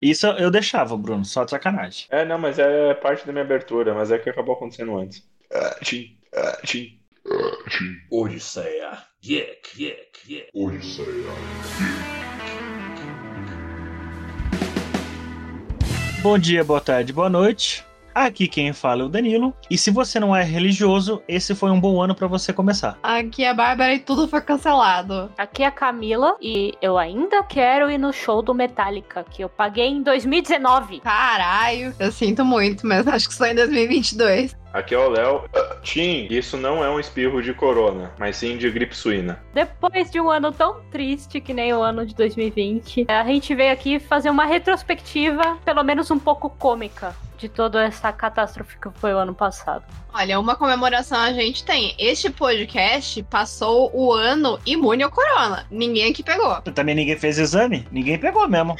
Isso eu deixava, Bruno, só de sacanagem. É, não, mas é parte da minha abertura, mas é que acabou acontecendo antes. Odisseia. Yek, yek, yek. Bom dia, boa tarde, boa noite. Aqui quem fala é o Danilo. E se você não é religioso, esse foi um bom ano pra você começar. Aqui é a Bárbara e tudo foi cancelado. Aqui é a Camila e eu ainda quero ir no show do Metallica, que eu paguei em 2019. Caralho, eu sinto muito, mas acho que só em 2022. Aqui é o Léo. Tim, isso não é um espirro de corona, mas sim de gripe suína. Depois de um ano tão triste que nem o ano de 2020, a gente veio aqui fazer uma retrospectiva, pelo menos um pouco cômica, de toda essa catástrofe que foi o ano passado. Olha, uma comemoração a gente tem. Este podcast passou o ano imune ao corona. Ninguém aqui pegou. Também ninguém fez exame? Ninguém pegou mesmo.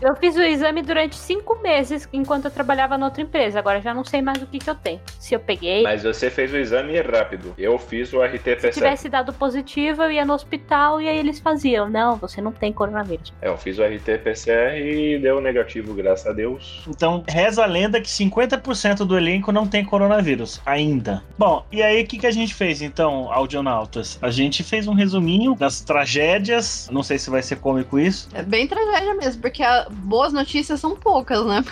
Eu fiz o exame durante cinco meses enquanto eu trabalhava na outra empresa. Agora já não sei mais o que, que eu tenho. Se eu peguei. Mas você fez o exame rápido. Eu fiz o Se RT-PCR. tivesse dado positivo, eu ia no hospital e aí eles faziam. Não, você não tem coronavírus. É, eu fiz o RT-PCR e deu negativo, graças a Deus. Então, reza a lenda que 50% do elenco não tem coronavírus ainda. Bom, e aí o que, que a gente fez então, audionautas? A gente fez um resuminho das tragédias. Não sei se vai ser cômico isso. É bem tragédia mesmo, porque a- boas notícias são poucas, né?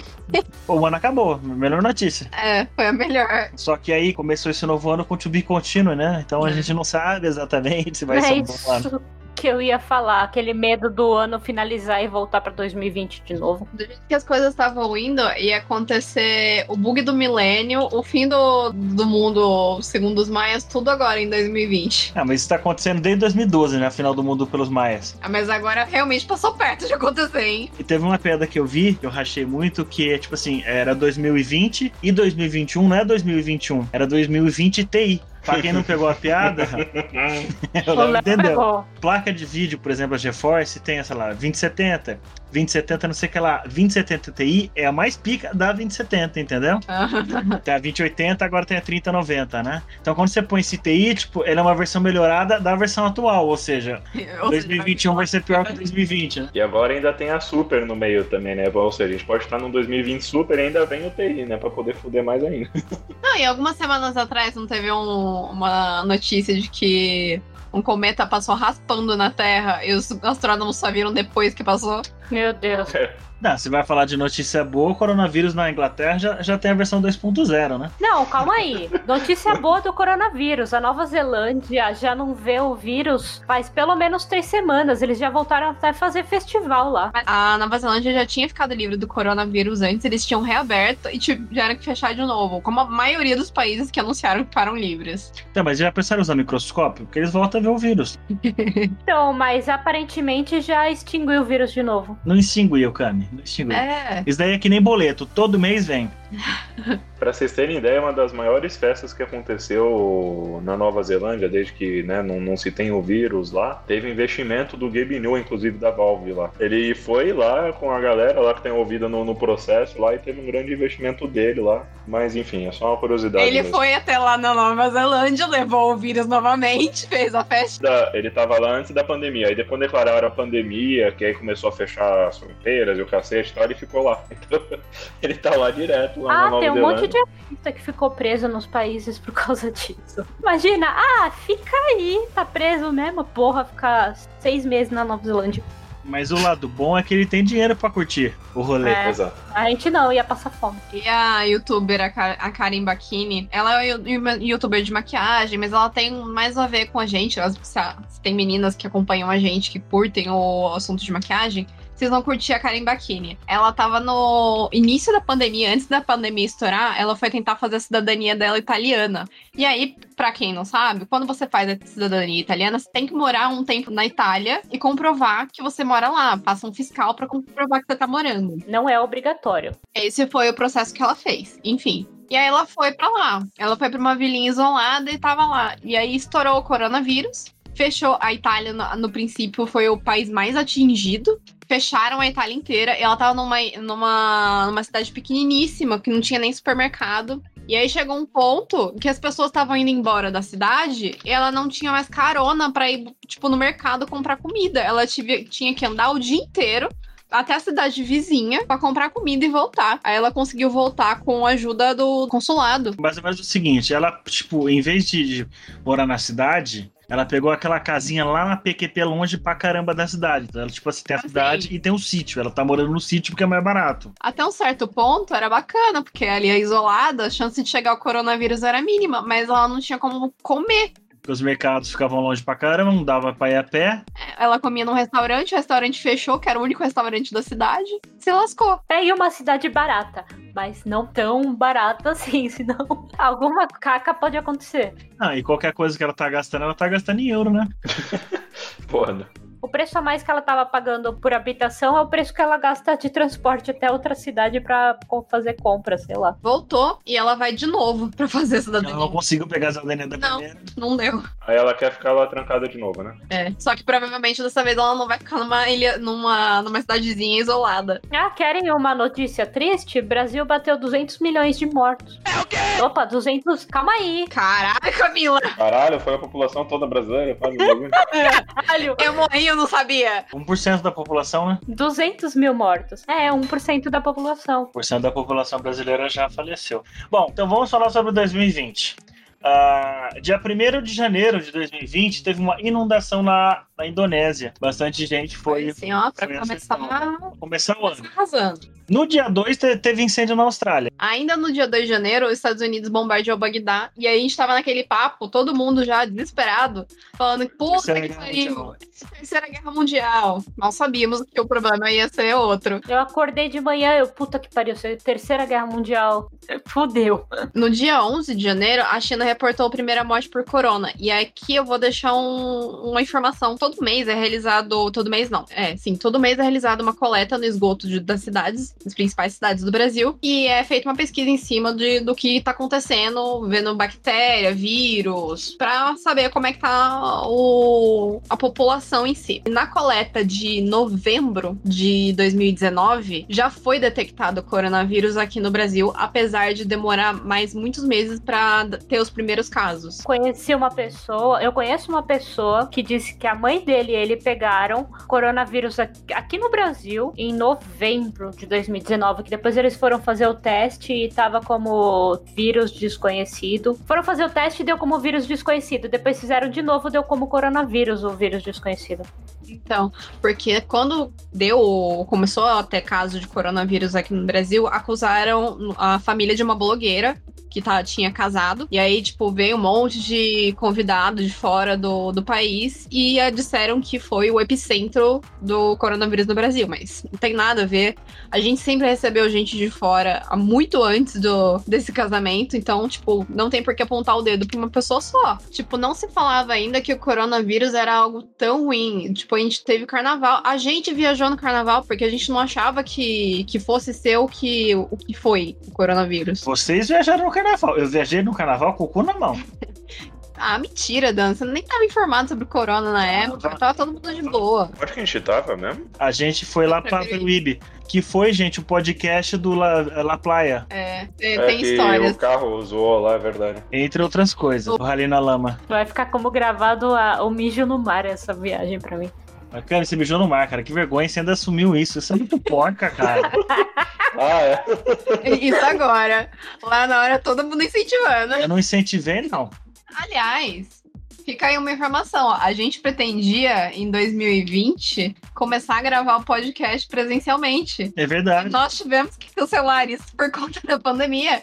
O ano acabou, melhor notícia. É, foi a melhor. Só que aí começou esse novo ano com to be contínuo, né? Então a É. gente não sabe exatamente se vai é ser um bom ano. Que eu ia falar. Aquele medo do ano finalizar e voltar pra 2020 de novo. Do jeito que as coisas estavam indo, ia acontecer o bug do milênio, o fim do, do mundo, segundo os maias, tudo agora em 2020. Ah, mas isso tá acontecendo desde 2012, né? Final do mundo pelos maias. Ah, mas agora realmente passou perto de acontecer, hein? E teve uma piada que eu vi, que eu rachei muito, que é tipo assim, era 2020 e 2021, não é 2021, era 2020 TI. Pra quem não pegou a piada, entendeu. Placa de vídeo, por exemplo, a GeForce tem, sei lá, 2070. 2070, não sei o que lá. 2070 Ti é a mais pica da 2070, entendeu? Tem a 2080, agora tem a 3090, né? Então quando você põe esse TI, tipo, ele é uma versão melhorada da versão atual, ou seja, Ou seja, 2021 vai ser pior que 2020, né? E agora ainda tem a Super no meio também, né? Ou seja, a gente pode estar num 2020 Super e ainda vem o TI, né? Pra poder fuder mais ainda. Não, e algumas semanas atrás não teve um- uma notícia de que um cometa passou raspando na Terra e os astrônomos só viram depois que passou? Meu Deus. Não, se vai falar de notícia boa, o coronavírus na Inglaterra já, já tem a versão 2.0, né? Não, calma aí. Notícia boa do coronavírus. A Nova Zelândia já não vê o vírus faz pelo menos três semanas. Eles já voltaram até fazer festival lá. A Nova Zelândia já tinha ficado livre do coronavírus antes, eles tinham reaberto e tiveram que fechar de novo, como a maioria dos países que anunciaram que ficaram livres. Então, mas já pensaram em usar microscópio? Porque eles voltam a ver o vírus. Então, mas aparentemente já extinguiu o vírus de novo. Não extinguiu, Kami. Não. É. Isso daí é que nem boleto. Todo mês vem. Pra vocês terem ideia, uma das maiores festas que aconteceu na Nova Zelândia, desde que né, não, não se tem o vírus lá, teve investimento do Gabe New, inclusive da Valve lá. Ele foi lá com a galera lá que tem ouvido no, no processo lá e teve um grande investimento dele lá. Mas enfim, é só uma curiosidade. Ele mesmo. foi até lá na Nova Zelândia, levou o vírus novamente, fez a festa. Ele tava lá antes da pandemia, aí depois declararam a pandemia, que aí começou a fechar as fronteiras e o cacete e tal, ele ficou lá. Então, ele tá lá direto lá na Ah, Nova tem um Zelândia. monte de artista que ficou preso nos países por causa disso. Imagina, ah, fica aí, tá preso mesmo, porra, ficar seis meses na Nova Zelândia. Mas o lado bom é que ele tem dinheiro pra curtir o rolê. É. Exato. A gente não, ia passar fome. E a youtuber, a, Ka- a Karen Bakini, ela é youtuber de maquiagem, mas ela tem mais a ver com a gente. Elas, se tem meninas que acompanham a gente, que curtem o assunto de maquiagem, vocês vão curtir a Karen Bakini. Ela tava no início da pandemia, antes da pandemia estourar, ela foi tentar fazer a cidadania dela italiana. E aí, pra quem não sabe, quando você faz a cidadania italiana, você tem que morar um tempo na Itália e comprovar que você mora lá. Passa um fiscal pra comprovar que você tá morando. Não é obrigatório. Esse foi o processo que ela fez. Enfim. E aí ela foi pra lá. Ela foi pra uma vilinha isolada e tava lá. E aí estourou o coronavírus. Fechou a Itália, no, no princípio, foi o país mais atingido. Fecharam a Itália inteira. E ela tava numa, numa, numa cidade pequeniníssima, que não tinha nem supermercado. E aí chegou um ponto que as pessoas estavam indo embora da cidade e ela não tinha mais carona pra ir, tipo, no mercado comprar comida. Ela tive- tinha que andar o dia inteiro até a cidade vizinha pra comprar comida e voltar. Aí ela conseguiu voltar com a ajuda do consulado. Mais ou menos o seguinte, ela, tipo, em vez de morar na cidade, ela pegou aquela casinha lá na PQP longe pra caramba da cidade. Então, ela, tipo assim, tem a Assim. cidade e tem um sítio. Ela tá morando no sítio porque é mais barato. Até um certo ponto era bacana, porque ali é isolada, a chance de chegar o coronavírus era mínima, mas ela não tinha como comer. Porque os mercados ficavam longe pra caramba, não dava pra ir a pé. Ela comia num restaurante, o restaurante fechou, que era o único restaurante da cidade, se lascou. É e uma cidade barata, mas não tão barata assim, senão alguma caca pode acontecer. Ah, e qualquer coisa que ela tá gastando, ela tá gastando em euro, né? Foda. O preço a mais que ela tava pagando por habitação é o preço que ela gasta de transporte até outra cidade pra co- fazer compra, sei lá. Voltou e ela vai de novo pra fazer Ela não cidadania. conseguiu pegar a cidadania da Não. primeira. Não deu. Aí ela quer ficar lá trancada de novo, né? É. Só que provavelmente dessa vez ela não vai ficar numa ilha, numa, numa cidadezinha isolada. Ah, querem uma notícia triste? Brasil bateu 200 milhões de mortos. É o quê? Opa, 200... Calma aí. Caralho, Camila! Caralho, foi a população toda brasileira, um. Caralho. Eu morri, eu não sabia. 1% da população, né? 200 mil mortos. É, 1% da população. 1% da população brasileira já faleceu. Bom, então vamos falar sobre 2020. Ah, dia 1 de janeiro de 2020 teve uma inundação na, na Indonésia. Bastante gente foi assim, ó, pra foi começar, começar o ano. arrasando. No dia 2 te- teve incêndio na Austrália. Ainda no dia 2 de janeiro, os Estados Unidos bombardeou Bagdá. E aí a gente tava naquele papo, todo mundo já desesperado, falando, puta que pariu. Terceira Guerra Mundial. Nós sabíamos que o problema ia ser outro. Eu acordei de manhã, eu, puta que pariu, Terceira Guerra Mundial. Fudeu. No dia 11 de janeiro, a China reportou a primeira morte por corona. E aqui eu vou deixar um- uma informação. Todo mês é realizado. Todo mês não. É, sim, todo mês é realizada uma coleta no esgoto de- das cidades, das principais cidades do Brasil. E é feita uma pesquisa em cima de, do que tá acontecendo, vendo bactéria, vírus, pra saber como é que tá o, a população em si. Na coleta de novembro de 2019, já foi detectado coronavírus aqui no Brasil, apesar de demorar mais muitos meses pra d- ter os primeiros casos. Conheci uma pessoa, eu conheço uma pessoa que disse que a mãe dele e ele pegaram coronavírus aqui, aqui no Brasil em novembro de 2019, que depois eles foram fazer o teste e tava como vírus desconhecido. Foram fazer o teste e deu como vírus desconhecido. Depois fizeram de novo, deu como coronavírus o vírus desconhecido. Então, porque quando deu, começou a ter caso de coronavírus aqui no Brasil, acusaram a família de uma blogueira que tá, tinha casado. E aí, tipo, veio um monte de convidados de fora do, do país e eh, disseram que foi o epicentro do coronavírus no Brasil. Mas não tem nada a ver. A gente sempre recebeu gente de fora muito antes do, desse casamento. Então, tipo, não tem por que apontar o dedo pra uma pessoa só. Tipo, não se falava ainda que o coronavírus era algo tão ruim. Tipo, a gente teve carnaval. A gente viajou no carnaval porque a gente não achava que, que fosse ser o que, o que foi o coronavírus. Vocês viajaram no carnaval. Eu viajei no carnaval com o cu na mão. Ah, mentira, Dan. Você nem tava informado sobre corona na época. Tava todo mundo de boa. Onde que a gente tava mesmo? A gente foi lá pra Peruíbe, que foi, gente, o podcast do La, La Playa, É, é, É tem que histórias. o carro zoou lá, é verdade. entre outras coisas. O Rally na Lama. Vai ficar como gravado a- o mijo no mar essa viagem pra mim. Mas, Cara, você mijou no mar, cara. Que vergonha, você ainda assumiu isso. Isso é muito porca, cara. Ah, é. Isso agora. Lá na hora, todo mundo incentivando. Eu não incentivei, não. Aliás, fica aí uma informação. ó. A gente pretendia, em 2020, começar a gravar o podcast presencialmente. É verdade. Nós tivemos que cancelar isso por conta da pandemia.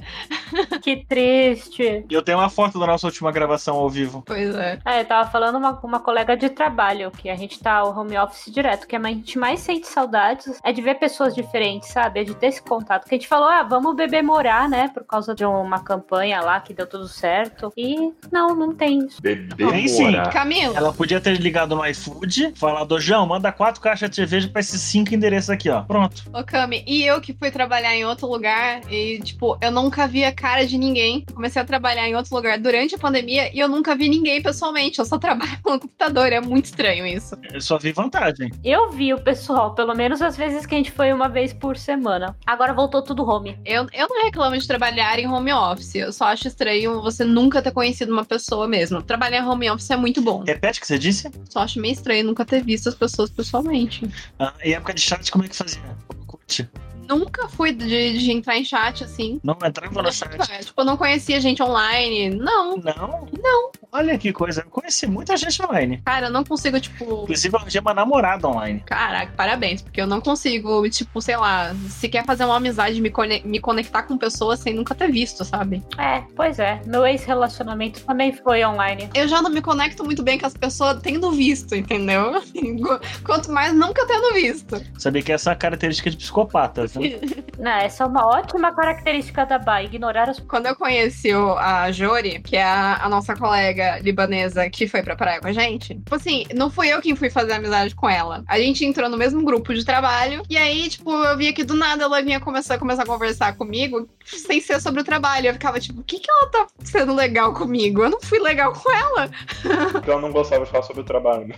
Que triste. E eu tenho uma foto da nossa última gravação ao vivo. Pois é. É, eu tava falando uma, com uma colega de trabalho, que a gente tá o home office direto, que a gente mais sente saudades é de ver pessoas diferentes, sabe? É de ter esse contato. Que a gente falou, ah, vamos beber morar, né? Por causa de uma campanha lá que deu tudo certo. E não, não tem isso. Bebê Tem sim. Camila, Ela podia ter ligado no iFood, falado, João, manda quatro caixas de cerveja pra esses cinco endereços aqui, ó. Pronto. ô Cami, e eu que fui trabalhar em outro lugar e, tipo, eu nunca vi a cara de ninguém. Comecei a trabalhar em outro lugar durante a pandemia e eu nunca vi ninguém pessoalmente. Eu só trabalho no computador. É muito estranho isso. Eu só vi vantagem. Eu vi o pessoal, pelo menos as vezes que a gente foi uma vez por semana. Agora voltou tudo home. Eu, eu não reclamo de trabalhar em home office. Eu só acho estranho você nunca ter conhecido uma pessoa mesmo. Trabalhar em home home office é muito bom. Repete o que você disse? Só acho meio estranho nunca ter visto as pessoas pessoalmente. Ah, e época de chat, como é que fazia? Orkut. Nunca fui de, de entrar em chat assim. Não entrava no chat. Tipo, eu não conhecia gente online. Não. Não? Não. Olha que coisa. Eu conheci muita gente online. Cara, eu não consigo, tipo. Inclusive, eu arranjei uma namorada online. Caraca, parabéns, porque eu não consigo, tipo, sei lá, se quer fazer uma amizade, me, me conectar com pessoas sem nunca ter visto, sabe? É, pois é. Meu ex-relacionamento também foi online. Eu já não me conecto muito bem com as pessoas tendo visto, entendeu? Quanto mais nunca tendo visto. Sabia que essa é a característica de psicopata. Não, essa é uma ótima característica da Bai, ignorar as Quando eu conheci o- a Jori, que é a, a nossa colega libanesa que foi pra praia com a gente, tipo assim, não fui eu quem fui fazer amizade com ela. A gente entrou no mesmo grupo de trabalho, e aí, tipo, eu via que do nada ela vinha começar, começar a conversar comigo, sem ser sobre o trabalho. Eu ficava tipo, o que que ela tá sendo legal comigo? Eu não fui legal com ela. Porque ela não gostava de falar sobre o trabalho.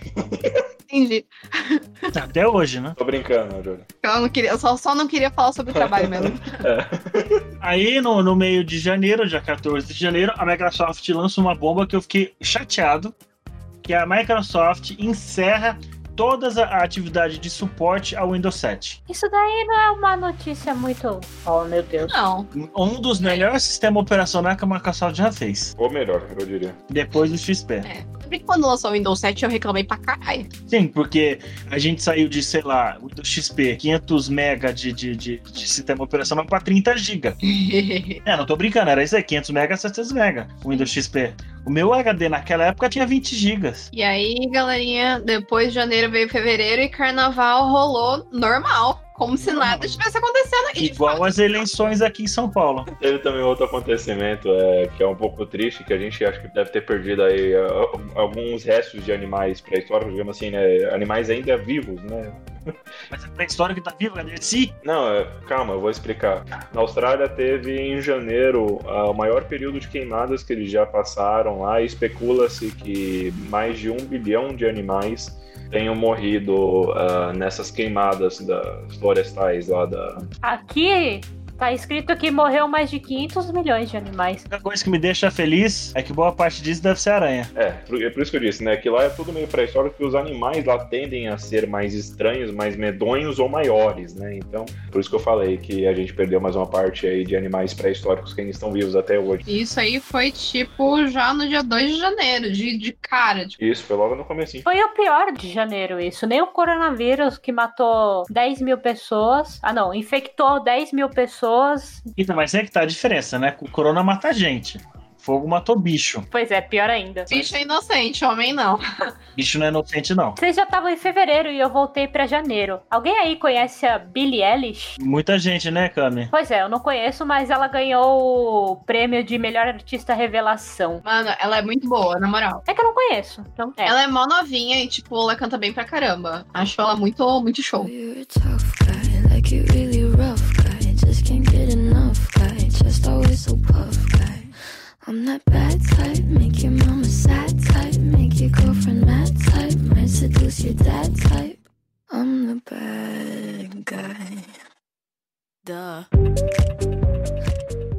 Entendi. Até hoje, né? Tô brincando, Júlio. Eu, não queria, eu só, só não queria falar sobre o trabalho mesmo. Aí, no, no meio de janeiro, dia 14 de janeiro, a Microsoft lança uma bomba que eu fiquei chateado, que a Microsoft encerra toda a atividade de suporte ao Windows 7. Isso daí não é uma notícia muito. Oh, meu Deus. Não. Um dos melhores sistemas operacionais que a Microsoft já fez, Ou melhor, eu diria. depois do XP. É. Porque quando lançou o Windows 7 eu reclamei pra caralho. Sim, porque a gente saiu de, sei lá, Windows XP, 500 MB de, de, de, de sistema operacional para 30 GB. É, não tô brincando, era isso aí, 500 MB, 700 MB, o Windows XP. O meu HD naquela época tinha 20 GB. E aí, galerinha, depois de janeiro veio fevereiro e carnaval rolou normal. Como se nada estivesse acontecendo. E Igual fato, as eleições aqui em São Paulo. Teve também outro acontecimento é, que é um pouco triste, que a gente acha que deve ter perdido aí ah, alguns restos de animais pré-históricos, digamos assim, né? Animais ainda vivos, né? Mas a pré-história que tá viva, cadê si? Não, é, calma, eu vou explicar. Na Austrália teve em janeiro o maior período de queimadas que eles já passaram lá e especula-se que mais de um bilhão de animais tenham morrido ah, nessas queimadas das florestais lá da. Aqui tá escrito que morreu mais de 500 milhões de animais. A única coisa que me deixa feliz é que boa parte disso deve ser aranha. É, por- é por isso que eu disse, né? Que lá é tudo meio pré-histórico, que os animais lá tendem a ser mais estranhos, mais medonhos ou maiores, né? Então, por isso que eu falei que a gente perdeu mais uma parte aí de animais pré-históricos que ainda estão vivos até hoje. Isso aí foi tipo já no dia 2 de janeiro, de, de cara. Tipo, Isso, foi logo no comecinho. Foi o pior de janeiro isso. Nem o coronavírus que matou 10 mil pessoas. Ah, não, infectou 10 mil pessoas. Então, mas é que tá a diferença, né? O corona mata gente. Fogo matou bicho. Pois é, pior ainda. bicho é inocente, homem não. Bicho não é inocente, não. Vocês já estavam em fevereiro e eu voltei pra janeiro. Alguém aí conhece a Billie Eilish? Muita gente, né, Cami? Pois é, eu não conheço, mas ela ganhou o prêmio de melhor artista revelação. Mano, ela é muito boa, na moral. É que eu não conheço. Então, é. Ela é mó novinha e, tipo, ela canta bem pra caramba. Acho ela muito, muito show. You're a tough guy, like you really can't get enough guy, just always so puff guy. I'm that bad type, make your mama sad type, make your girlfriend mad type, might seduce your dad type. I'm the bad guy. Duh.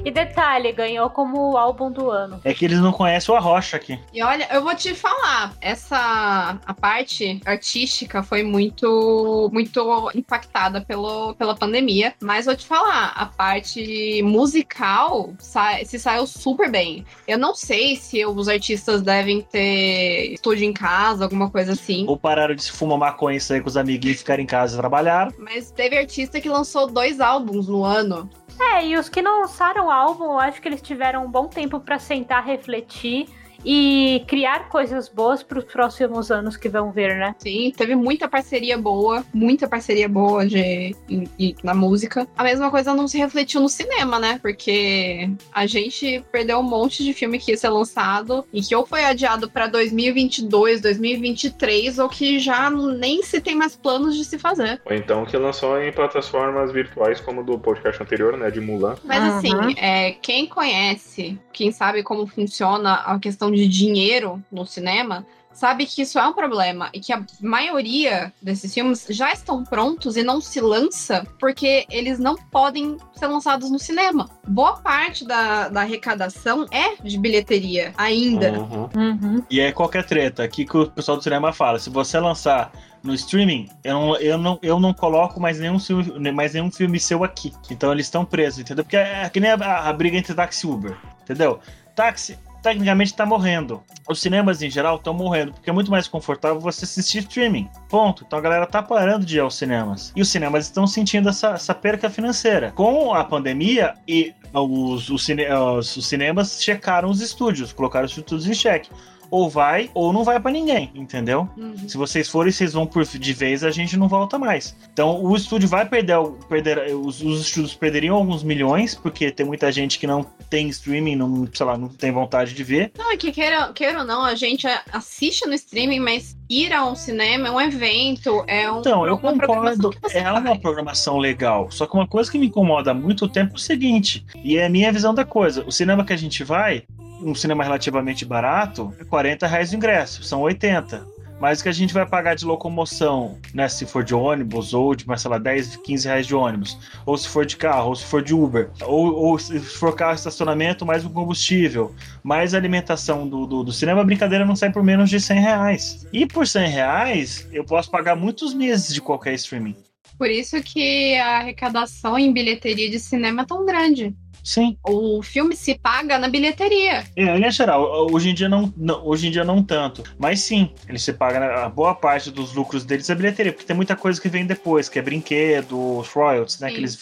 E detalhe, ganhou como álbum do ano. É que eles não conhecem o Arrocha aqui. E olha, eu vou te falar, essa a parte artística foi muito muito impactada pelo, pela pandemia, mas vou te falar, a parte musical sa- se saiu super bem. Eu não sei se os artistas devem ter estúdio em casa, alguma coisa assim. Ou pararam de se fumar maconha e sair com os amiguinhos e ficar em casa e trabalhar. Mas teve artista que lançou dois álbuns no ano. É, e os que não lançaram álbum, eu acho que eles tiveram um bom tempo pra sentar, refletir e criar coisas boas pros próximos anos que vão vir, né? Sim, teve muita parceria boa, muita parceria boa de, em- em- na música. A mesma coisa não se refletiu no cinema, né? Porque a gente perdeu um monte de filme que ia ser lançado e que ou foi adiado pra 2022, 2023, ou que já nem se tem mais planos de se fazer. Ou então que lançou em plataformas virtuais como do podcast anterior, né? De Mulan. Mas Uhum. assim, é, quem conhece, quem sabe como funciona a questão de dinheiro no cinema, sabe que isso é um problema e que a maioria desses filmes já estão prontos e não se lança porque eles não podem ser lançados no cinema. Boa parte da, da arrecadação é de bilheteria ainda. Uhum. Uhum. E é qualquer treta. Aqui que o pessoal do cinema fala: se você lançar no streaming, eu não, eu não, eu não coloco mais nenhum, filme, mais nenhum filme seu aqui. Então eles estão presos, entendeu? Porque é que nem a, a briga entre táxi e Uber, entendeu? Táxi, tecnicamente tá morrendo. Os cinemas em geral estão morrendo, porque é muito mais confortável você assistir streaming. Ponto. Então a galera tá parando de ir aos cinemas. E os cinemas estão sentindo essa, essa perca financeira. Com a pandemia e os, os, cine, os, os cinemas checaram os estúdios, colocaram os estúdios em xeque. Ou vai, ou não vai pra ninguém, entendeu? Uhum. Se vocês forem, vocês vão por de vez, a gente não volta mais. Então o estúdio vai perder, perder os, os estúdios perderiam alguns milhões, porque tem muita gente que não tem streaming, não, sei lá, não tem vontade de ver. Não, é que queira, queira ou não, a gente assiste no streaming, mas ir a um cinema é um evento, é um. Então, eu uma concordo, é uma vai. programação legal. Só que uma coisa que me incomoda há muito tempo é o seguinte, e é a minha visão da coisa: o cinema que a gente vai, um cinema relativamente barato, é 40 reais o ingresso, são 80. Mas o que a gente vai pagar de locomoção, né? Se for de ônibus, ou de, sei lá, 10, 15 reais de ônibus, ou se for de carro, ou se for de Uber, ou, ou se for carro estacionamento, mais o combustível, mais a alimentação do, do, do cinema, a brincadeira não sai por menos de 100 reais. E por 100 reais, eu posso pagar muitos meses de qualquer streaming. Por isso que a arrecadação em bilheteria de cinema é tão grande. Sim. O filme se paga na bilheteria. É, em geral, hoje em dia não, não- hoje em dia não tanto, mas sim, ele se paga né, a boa parte dos lucros deles é bilheteria, porque tem muita coisa que vem depois, que é brinquedo, os royalties, né, Sim. que eles,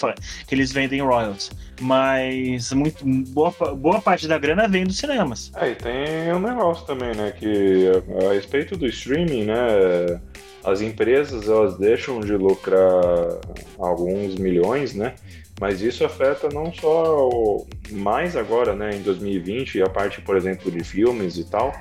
que eles vendem royalties. Mas muito, boa, boa parte da grana vem dos cinemas. É, e tem um negócio também, né? Que a, a respeito do streaming, né? As empresas elas deixam de lucrar alguns milhões, né? Mas isso afeta não só o- mais agora, né? Em 2020, a parte, por exemplo, de filmes e tal.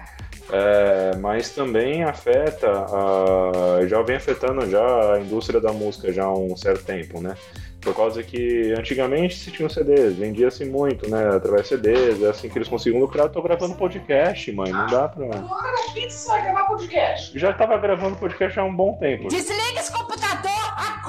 é, mas também afeta, a, já vem afetando já a indústria da música já há um certo tempo, né? Por causa que antigamente se tinham CDs, vendia-se muito, né? Através de CDs, é assim que eles conseguiam lucrar. Tô gravando podcast, mãe, não dá pra. Pizza vai gravar podcast. Já tava gravando podcast há um bom tempo. Desliga esse computador agora!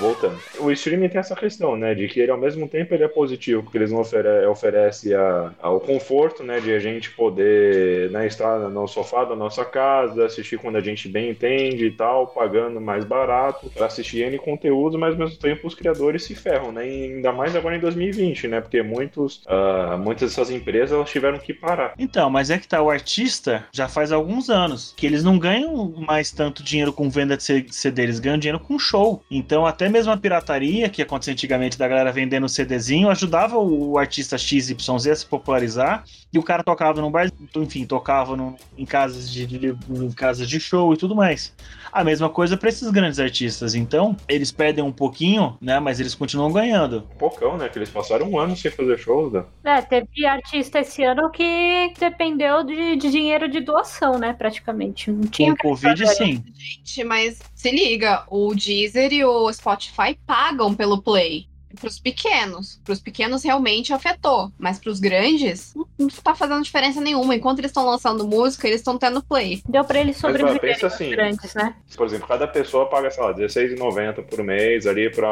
Voltando. O streaming tem essa questão, né? De que ele, ao mesmo tempo, ele é positivo, porque eles não ofere oferece a, conforto, né? De a gente poder né, estar no sofá da nossa casa, assistir quando a gente bem entende e tal, pagando mais barato para assistir N conteúdo, mas ao mesmo tempo os criadores se ferram, né? E ainda mais agora em 2020, né? Porque muitos, ah, muitas dessas empresas elas tiveram que parar. Então, mas é que tá, o artista já faz alguns anos que eles não ganham mais tanto dinheiro com venda de CD, eles ganham dinheiro com show. Então, até mesmo a pirataria, que acontecia antigamente da galera vendendo CDzinho, ajudava o artista XYZ a se popularizar. E o cara tocava num bar, enfim, tocava no- em, casas de, de- em casas de show e tudo mais. A mesma coisa para esses grandes artistas. Então, eles perdem um pouquinho, né? Mas eles continuam ganhando. Poucão, né? Que eles passaram um ano sem fazer shows, né? É, teve artista esse ano que dependeu de, de dinheiro de doação, né? Praticamente. Não Com tinha o Covid, sim. Gente, mas se liga, o Deezer e o Spotify pagam pelo Play. Pros pequenos. Pros pequenos realmente afetou. Mas pros grandes, não- não tá fazendo diferença nenhuma. Enquanto eles estão lançando música, eles estão tendo Play. Deu pra eles pensa os assim, grandes, né? Por exemplo, cada pessoa paga, sei lá, R$16,90 por mês ali pra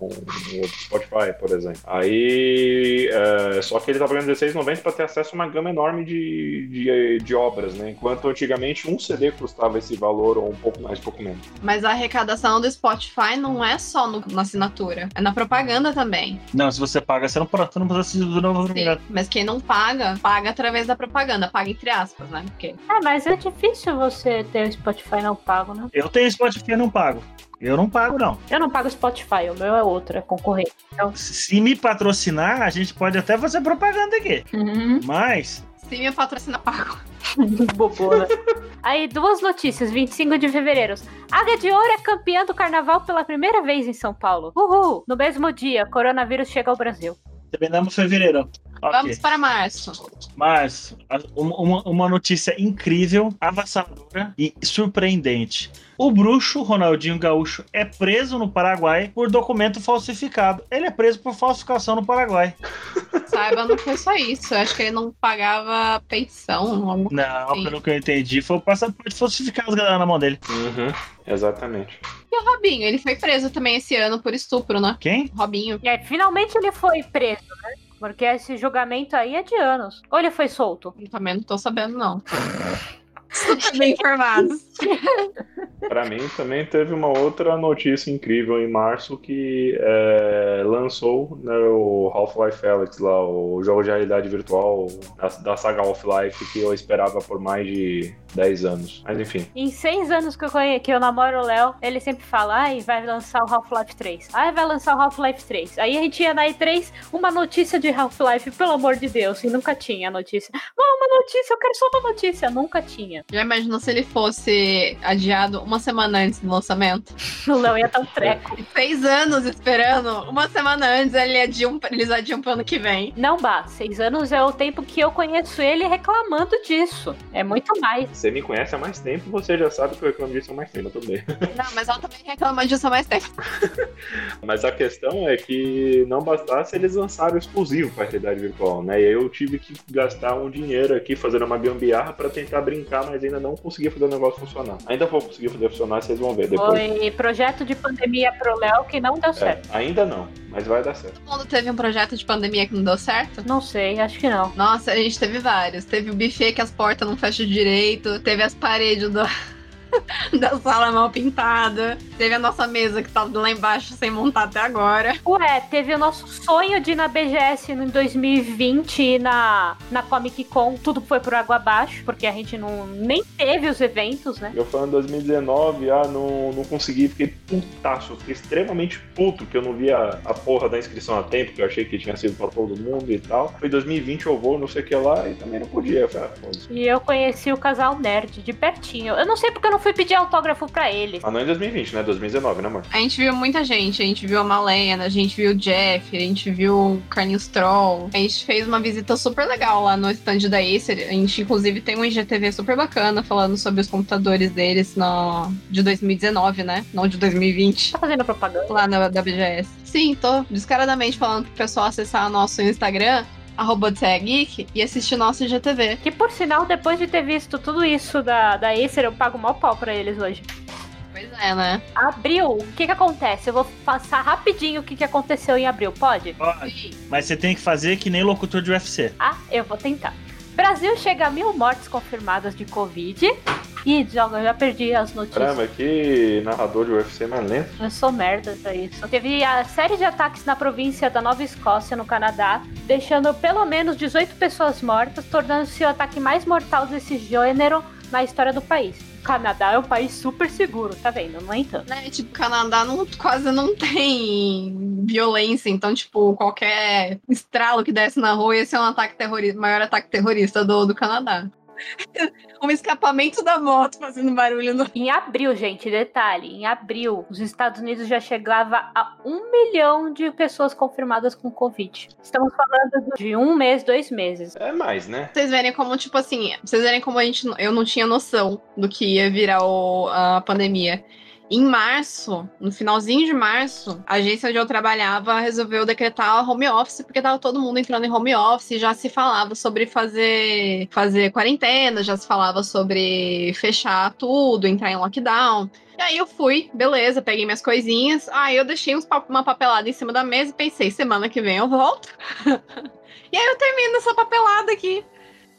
um, um Spotify, por exemplo. Aí, é, só que ele tá pagando R$16,90 pra ter acesso a uma gama enorme de, de, de obras, né? Enquanto antigamente um CD custava esse valor ou um pouco mais, um pouco menos. Mas a arrecadação do Spotify não é só no- na assinatura, é na propaganda também. Não, se você paga, você não, pode- você não precisa assistir do novo. Sim. Mas quem não paga, paga através da propaganda. Paga entre aspas, né? Porque É, mas é difícil você ter o Spotify não pago, né? Eu tenho Spotify e não pago. Eu não pago, não. Eu não pago Spotify, o meu é outro, é concorrente. Então, Se me patrocinar, a gente pode até fazer propaganda aqui. uhum. Mas, me patrocina, pago. Bobona. Aí, duas notícias, 25 de fevereiro. Águia de Ouro é campeã do carnaval pela primeira vez em São Paulo. Uhul! No mesmo dia, coronavírus chega ao Brasil. terminamos fevereiro. Ok. Vamos para março. Mas a- uma, uma- notícia incrível, avassaladora e surpreendente. O bruxo Ronaldinho Gaúcho é preso no Paraguai por documento falsificado. Ele é preso por falsificação no Paraguai. Saiba, não foi só isso. Eu acho que ele não pagava pensão. alguma Não, Sim. pelo que eu entendi, foi o passaporte falsificado que na mão dele. Uhum, exatamente. E o Robinho, ele foi preso também esse ano por estupro, né? Quem? Robinho. E aí, finalmente ele foi preso, né? Porque esse julgamento aí é de anos. Ou ele foi solto? Eu também não tô sabendo, não. Super bem informados. Pra mim também teve uma outra notícia incrível em março que é, lançou né, o Half-Life Alyx lá, o jogo de realidade virtual da, da saga Half-Life que eu esperava por mais de 10 anos. Mas enfim, Em seis anos que eu, conhe... que eu namoro o Léo, ele sempre fala, ai, vai lançar o Half-Life 3. Ai, vai lançar o Half-Life 3. Aí a gente ia na E3, uma notícia de Half-Life, pelo amor de Deus, e nunca tinha notícia. Não, uma notícia, eu quero só uma notícia. Nunca tinha. Já imaginou se ele fosse adiado uma semana antes do lançamento? O Léo ia dar um treco. Seis anos esperando. Uma semana antes ele adiam, eles adiam pro ano que vem. Não, Bah, seis anos é o tempo que eu conheço ele reclamando disso. É muito mais. você me conhece há mais tempo, você já sabe que eu reclamo disso há mais tempo, bem. Não, mas ela também reclama disso há mais tempo. Mas a questão é que não bastasse eles lançaram exclusivo para realidade virtual, né? E aí eu tive que gastar um dinheiro aqui fazendo uma gambiarra para tentar brincar, mas ainda não consegui fazer o negócio funcionar. Ainda vou conseguir fazer funcionar, vocês vão ver depois. Foi projeto de pandemia pro Léo que não deu É, certo. ainda não, mas vai dar certo. Todo mundo teve um projeto de pandemia que não deu certo? Não sei, acho que não. Nossa, a gente teve vários. Teve o buffet que as portas não fecham direito. Teve as paredes do... da sala mal pintada. Teve a nossa mesa que tava lá embaixo sem montar até agora. Ué, teve o nosso sonho de ir na BGS em 2020 e na, na Comic Con, tudo foi por água abaixo, porque a gente não nem teve os eventos, né? Eu falando em 2019, ah, não, não consegui, fiquei putaço, fiquei extremamente puto que eu não vi a, porra da inscrição a tempo, que eu achei que tinha sido pra todo mundo e tal. Foi 2020 eu vou, não sei o que lá, e também não podia. Falei, ah. E eu conheci o casal nerd de pertinho. Eu não sei porque eu não fui pedir autógrafo pra eles. Ah, não em 2020, né? 2019, né, amor? A gente viu muita gente. A gente viu a Malena, a gente viu o Jeff, a gente viu o Carlinhos Troll. A gente fez uma visita super legal lá no stand da Acer. A gente, inclusive, tem um IGTV super bacana falando sobre os computadores deles no... de 2019, né? Não de 2020. Tá fazendo propaganda. Lá na da BGS. Sim, tô descaradamente falando pro pessoal acessar o nosso Instagram, arroba Odisseia Geek, e assistir nosso IGTV. Que por sinal, depois de ter visto tudo isso da, da Acer, eu pago mó pau pra eles hoje. Pois é, né? Abril, o que que acontece? Eu vou passar rapidinho o que que aconteceu em abril, pode? Pode. Mas você tem que fazer que nem locutor de UFC. Ah, eu vou tentar. Brasil chega a mil mortes confirmadas de Covid. Ih, joga, eu já perdi as notícias. Caramba, que narrador de UFC mais lento. Eu sou merda pra isso. Teve a série de ataques na província da Nova Escócia, no Canadá, deixando pelo menos 18 pessoas mortas, tornando-se o ataque mais mortal desse gênero na história do país. O Canadá é um país super seguro, tá vendo? No entanto. Né, tipo, Canadá não, quase não tem violência, então, tipo, qualquer estralo que desce na rua ia ser um ataque terrorista, maior ataque terrorista do, do Canadá. um escapamento da moto fazendo barulho no. Em abril, gente, detalhe, em abril, os Estados Unidos já chegava a um milhão de pessoas confirmadas com Covid. Estamos falando de um mês, dois meses. É mais, né? Vocês verem como, tipo assim, vocês verem como a gente, eu não tinha noção do que ia virar o- a pandemia. Em março, no finalzinho de março, a agência onde eu trabalhava resolveu decretar home office, porque tava todo mundo entrando em home office, já se falava sobre fazer, fazer quarentena, já se falava sobre fechar tudo, entrar em lockdown. E aí eu fui, beleza, peguei minhas coisinhas. Aí eu deixei uns uma papelada em cima da mesa e pensei, semana que vem eu volto. e aí eu termino essa papelada aqui.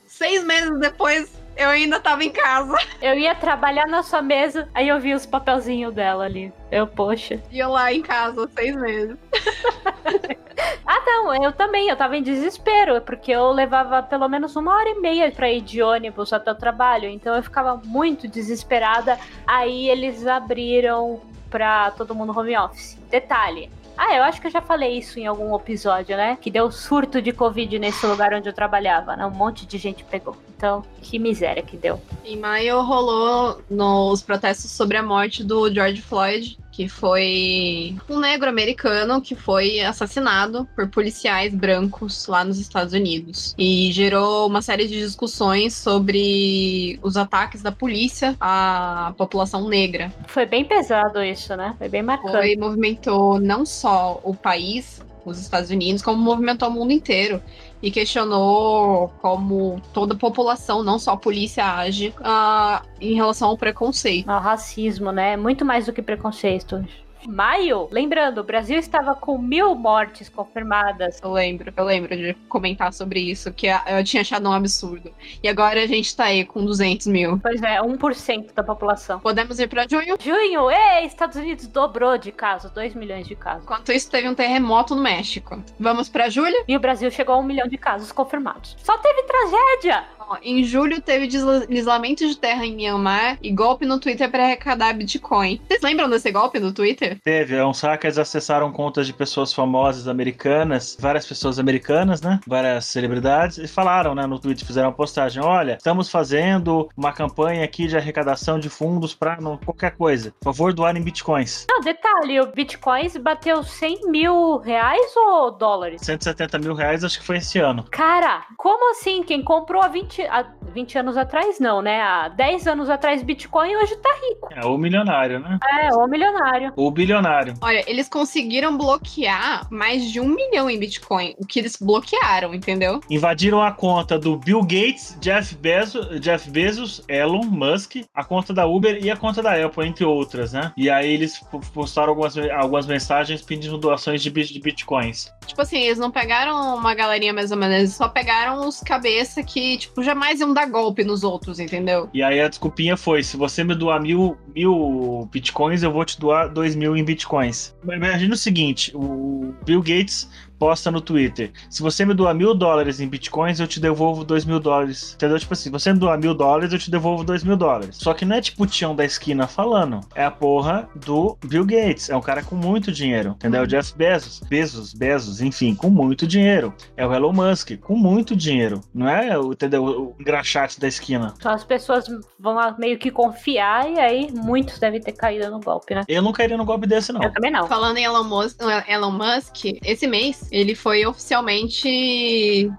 Seis meses depois, eu ainda tava em casa. Eu ia trabalhar na sua mesa, aí eu vi os papelzinhos dela ali. Eu, poxa. E eu lá em casa, seis meses. Ah, não, eu também, eu tava em desespero, porque eu levava pelo menos uma hora e meia pra ir de ônibus até o trabalho, então eu ficava muito desesperada. Aí eles abriram pra todo mundo home office. detalhe. Ah, eu acho que eu já falei isso em algum episódio, né? Que deu surto de Covid nesse lugar onde eu trabalhava, né? Um monte de gente pegou. Então, que miséria que deu. Em maio rolou nos protestos sobre a morte do George Floyd, que foi um negro americano que foi assassinado por policiais brancos lá nos Estados Unidos. E gerou uma série de discussões sobre os ataques da polícia à população negra. Foi bem pesado isso, né? Foi bem marcante. Foi, movimentou não só o país, os Estados Unidos, como movimentou o mundo inteiro e questionou como toda a população, não só a polícia, age uh, em relação ao preconceito. Ao racismo, né? Muito mais do que preconceito maio, lembrando, o Brasil estava com mil mortes confirmadas. Eu lembro, eu lembro de comentar sobre isso, que eu tinha achado um absurdo. E agora a gente tá aí com 200 mil. Pois é, 1% da população. Podemos ir pra junho? Junho, ei, Estados Unidos dobrou de casos, 2 milhões de casos. Enquanto isso, teve um terremoto no México. Vamos pra julho? E o Brasil chegou a um milhão de casos confirmados. Só teve tragédia! Em julho teve deslizamento de terra em Myanmar e golpe no Twitter para arrecadar Bitcoin. Vocês lembram desse golpe no Twitter? Teve, é uns hackers acessaram contas de pessoas famosas americanas, várias pessoas americanas, né? Várias celebridades, e falaram, né, no Twitter, fizeram uma postagem: olha, estamos fazendo uma campanha aqui de arrecadação de fundos para qualquer coisa. Por favor, doarem bitcoins. Não, detalhe, o bitcoins bateu 100 mil reais ou dólares? 170 mil reais, acho que foi esse ano. Cara, como assim? Quem comprou a 20 20, há 20 anos atrás, não, né? Há 10 anos atrás, Bitcoin hoje tá rico. É, o milionário, né? É, o milionário. O bilionário. Olha, eles conseguiram bloquear mais de um milhão em Bitcoin. O que eles bloquearam, entendeu? Invadiram a conta do Bill Gates, Jeff Bezos, Jeff Bezos, Elon Musk, a conta da Uber e a conta da Apple, entre outras, né? E aí eles postaram algumas, algumas mensagens pedindo doações de, de Bitcoins. Tipo assim, eles não pegaram uma galerinha mais ou menos, eles só pegaram os cabeça que, tipo, jamais iam dar golpe nos outros, entendeu? E aí a desculpinha foi: se você me doar mil, mil bitcoins, eu vou te doar dois mil em bitcoins. Imagina o seguinte: o Bill Gates posta no Twitter. Se você me doar mil dólares em bitcoins, eu te devolvo dois mil dólares. Entendeu? Tipo assim, se você me doar mil dólares, eu te devolvo dois mil dólares. Só que não é tipo o tião da esquina falando. É a porra do Bill Gates. É um cara com muito dinheiro. Entendeu? Uhum. Jeff Bezos. Bezos, Bezos, enfim, com muito dinheiro. É o Elon Musk, com muito dinheiro. Não é o, entendeu? o engraxate da esquina. Então as pessoas vão meio que confiar e aí muitos devem ter caído no golpe, né? Eu não cairia no golpe desse, não. Eu também não. Falando em Elon Musk, Elon Musk esse mês ele foi oficialmente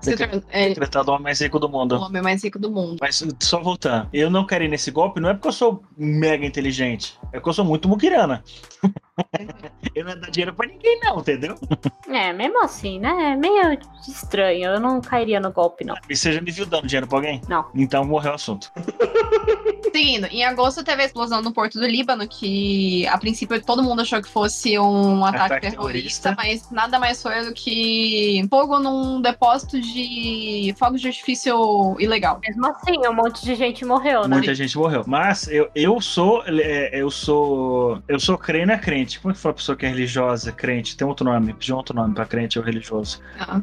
é, decretado o homem mais rico do mundo. O homem mais rico do mundo. Mas só voltando, eu não quero ir nesse golpe, não é porque eu sou mega inteligente, é porque eu sou muito muquirana. Eu não ia dar dinheiro pra ninguém, não, entendeu? É, mesmo assim, né? É meio estranho. Eu não cairia no golpe, não. E você já me viu dando dinheiro pra alguém? Não. Então morreu o assunto. Seguindo, em agosto teve a explosão no Porto do Líbano, que a princípio todo mundo achou que fosse um ataque, ataque terrorista, terrorista, mas nada mais foi do que fogo num depósito de fogos de artifício ilegal. Mesmo assim, um monte de gente morreu, né? Muita gente morreu. Mas eu, eu sou. É, eu sou. Eu sou crente, é crente. Como é que fala a pessoa que é religiosa, crente? Tem outro nome. Pediu outro nome pra crente ou religioso. Ah.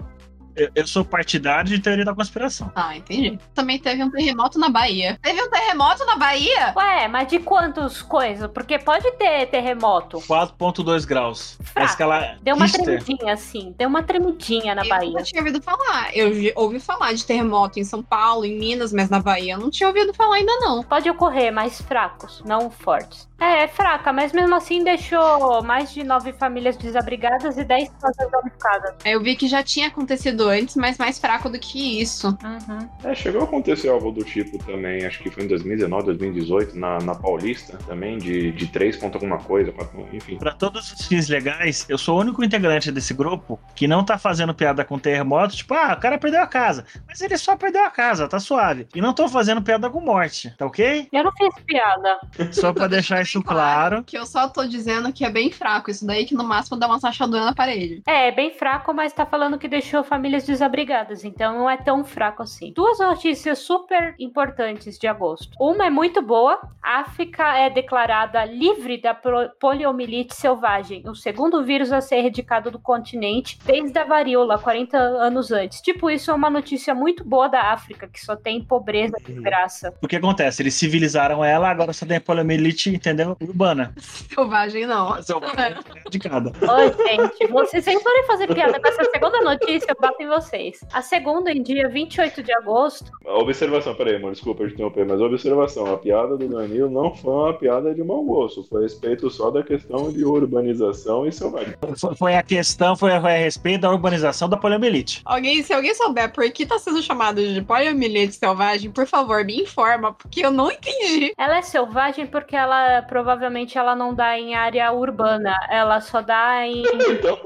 Eu, eu, sou partidário de teoria da conspiração. Ah, entendi. Também teve um terremoto na Bahia. Teve um terremoto na Bahia? Ué, mas de quantos coisas? Porque pode ter terremoto. 4.2 graus. Fraco. Escala deu uma Richter. tremidinha, assim. Deu uma tremidinha na eu Bahia. Eu não tinha ouvido falar. Eu ouvi falar de terremoto em São Paulo, em Minas, mas na Bahia eu não tinha ouvido falar ainda não. Pode ocorrer, mas fracos, não fortes. É, é fraca, mas mesmo assim deixou mais de nove famílias desabrigadas e dez casas danificadas. Eu vi que já tinha acontecido antes, mas mais fraco do que isso. Uhum. É, chegou a acontecer algo do tipo também, acho que foi em 2019, 2018, na, na Paulista, também, de, de 3 ponto alguma coisa, enfim. Para todos os fins legais, eu sou o único integrante desse grupo que não tá fazendo piada com terremoto, tipo, ah, o cara perdeu a casa. Mas ele só perdeu a casa, tá suave. E não tô fazendo piada com morte, tá ok? Eu não fiz piada. Só pra deixar isso claro. Que eu só tô dizendo que é bem fraco. Isso daí que no máximo dá uma sachadura na parede. É, é bem fraco, mas tá falando que deixou famílias desabrigadas. Então não é tão fraco assim. Duas notícias super importantes de agosto. Uma é muito boa. A África é declarada livre da poliomielite selvagem. O segundo vírus a ser erradicado do continente desde a varíola, 40 anos antes. Tipo, isso é uma notícia muito boa da África, que só tem pobreza e graça. O que acontece? Eles civilizaram ela, agora só tem poliomielite, entendeu? Urbana. Selvagem não. Selvagem. de cada. Ô, gente, vocês sem forem fazer piada com essa segunda notícia, eu bato em vocês. A segunda, em dia 28 de agosto. Observação, peraí, amor, desculpa eu te interromper, mas observação, a piada do Danilo não foi uma piada de mau gosto, foi a respeito só da questão de urbanização e selvagem. Foi, foi a questão, foi a, foi a respeito da urbanização da poliomielite. Alguém, se alguém souber por que tá sendo chamado de poliomielite selvagem, por favor, me informa, porque eu não entendi. Ela é selvagem porque ela provavelmente ela não dá em área urbana, ela só dá em. Então,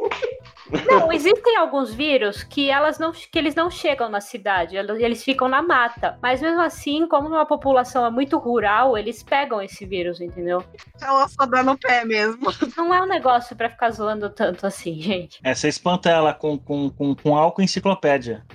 Não, existem alguns vírus que elas não que eles não chegam na cidade, eles ficam na mata. Mas mesmo assim, como uma população é muito rural, eles pegam esse vírus, entendeu? Ela só dá no pé mesmo. Não é um negócio pra ficar zoando tanto assim, gente. É, você espanta ela com, com, com, com álcool e enciclopédia.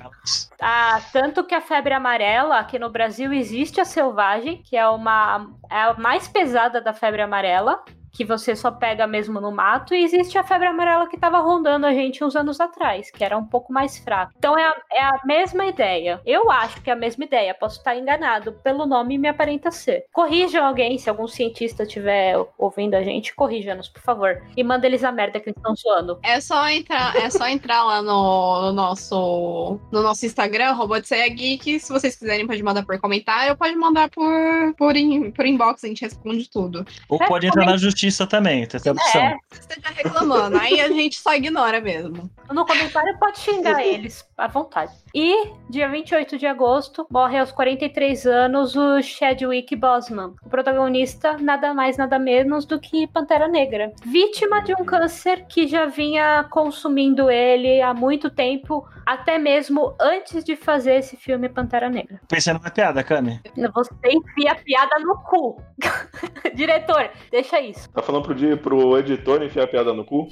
Ah, tanto que a febre amarela, aqui no Brasil existe a selvagem, que é uma é a mais pesada da febre amarela, que você só pega mesmo no mato, e existe a febre amarela que estava rondando a gente uns anos atrás, que era um pouco mais fraca. Então é a, é a mesma ideia. Eu acho que é a mesma ideia, posso estar enganado. Pelo nome me aparenta ser. Corrijam alguém, se algum cientista estiver ouvindo a gente, corrija-nos, por favor. E manda eles a merda que eles estão zoando. É só entrar, é só entrar lá no, no nosso no nosso Instagram, Roboteia Geek. Se vocês quiserem, pode mandar por comentário, ou pode mandar por, por, in- por inbox, a gente responde tudo. Ou pode entrar na justiça também, tem essa opção. É, Você tá reclamando, aí a gente só ignora mesmo. no comentário pode xingar eles, à vontade. E, dia 28 de agosto, morre aos 43 anos o Chadwick Boseman, o protagonista nada mais nada menos do que Pantera Negra. Vítima de um câncer que já vinha consumindo ele há muito tempo, até mesmo antes de fazer esse filme Pantera Negra. Pensando na piada, Cami. Você enfia a piada no cu. Diretor, deixa isso. tá falando pro, dia, pro editor enfiar a piada no cu?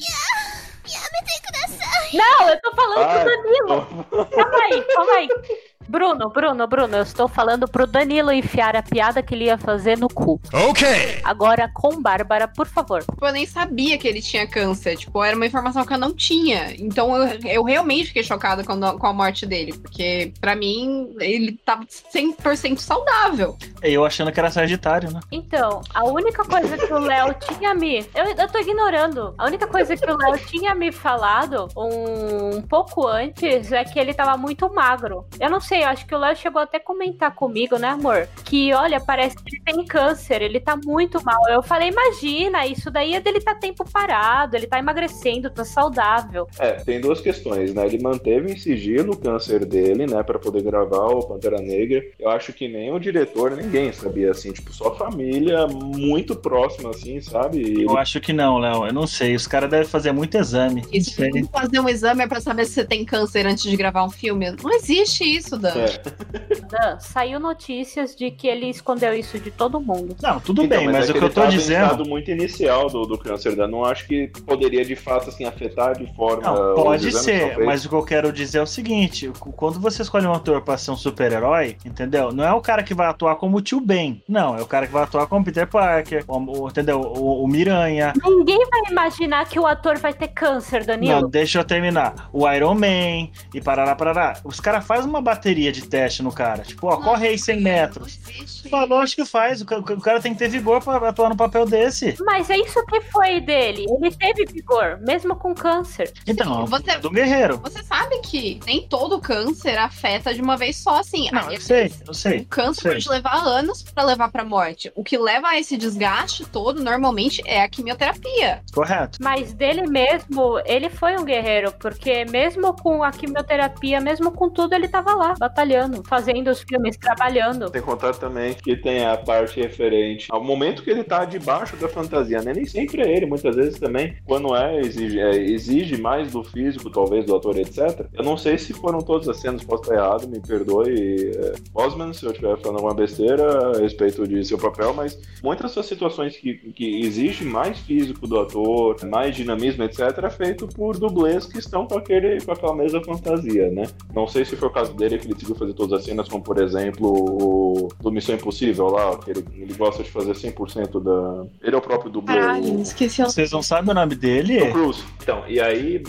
Não, eu tô falando Ah, pro Danilo. Calma aí, calma aí. Bruno, Bruno, Bruno, eu estou falando pro Danilo enfiar a piada que ele ia fazer no cu. Ok. Agora com Bárbara, por favor. Tipo, eu nem sabia que ele tinha câncer. Tipo, era uma informação que eu não tinha. Então eu, eu realmente fiquei chocada com, a- com a morte dele. Porque, pra mim, ele tava 100% saudável. Eu achando que era Sagitário, né? Então, a única coisa que o Léo tinha me. Eu, eu tô ignorando. A única coisa que o Léo tinha me falado um, um pouco antes é que ele tava muito magro. Eu não sei, eu acho que o Léo chegou até a comentar comigo, né, amor? Que olha, parece que ele tem câncer, ele tá muito mal. Eu falei, imagina, isso daí é dele tá tempo parado, ele tá emagrecendo, tá saudável. É, tem duas questões, né? Ele manteve em sigilo o câncer dele, né, Pra poder gravar o Pantera Negra. Eu acho que nem o diretor, ninguém sabia, assim, tipo, só a família muito próxima, assim, sabe? E ele Eu acho que não, Léo. Eu não sei. Os caras devem fazer muito exame. E se Sei. fazer um exame é pra saber se você tem câncer antes de gravar um filme. Não existe isso, Dan. É. Dan, saiu notícias de que ele escondeu isso de todo mundo. Não, tudo Então, bem, mas, é o que ele eu tô dizendo. estado muito inicial do, do câncer, né? Não acho que poderia de fato assim afetar de forma. Não, pode que ser, mas o que eu quero dizer é o seguinte: quando você escolhe um ator pra ser um super-herói, entendeu? Não é o cara que vai atuar como o tio Ben. Não, é o cara que vai atuar como Peter Parker, o, o- entendeu? O, o Miranha. Ninguém vai imaginar que o ator vai ter câncer, Danilo. Não, deixa eu terminar. O Iron Man e parará, parará. Os caras fazem uma bateria de teste no cara. Tipo, ó, corre aí 100 metros. Falou, acho que faz. O o cara tem que ter vigor pra atuar no papel desse. Mas é isso que foi dele. Ele teve vigor, mesmo com câncer. Então, Você- do guerreiro. Você sabe que nem todo câncer afeta de uma vez só, assim. Não, Aí, eu sei, eu sei. O câncer sei. pode levar anos pra levar pra morte. O que leva a esse desgaste todo, normalmente, é a quimioterapia. Correto. Mas dele mesmo, ele foi um guerreiro, porque mesmo com a quimioterapia, mesmo com tudo, ele tava lá, batalhando, fazendo os filmes, trabalhando. Sem contar também que tem a parte referente ao momento que ele tá debaixo da fantasia, né? Nem sempre é ele, muitas vezes também, quando é exige, é, exige mais do físico, talvez, do ator, etc. Eu não sei se foram todas as cenas, posso estar errado, me perdoe, é, Osman, se eu estiver falando alguma besteira a respeito de seu papel, mas muitas dessas situações que, que exige mais físico do ator, mais dinamismo, etc., é feito por dublês que estão com, aquele, com aquela mesma fantasia, né? Não sei se foi o caso dele que ele conseguiu fazer todas as cenas, como por exemplo o do Missão Impossível lá, que ele, ele gosta de fazer 100% da. Ele é o próprio dublê. Caralho, o... esqueci o Vocês não sabem o nome dele? Tom Cruise. Então, e aí,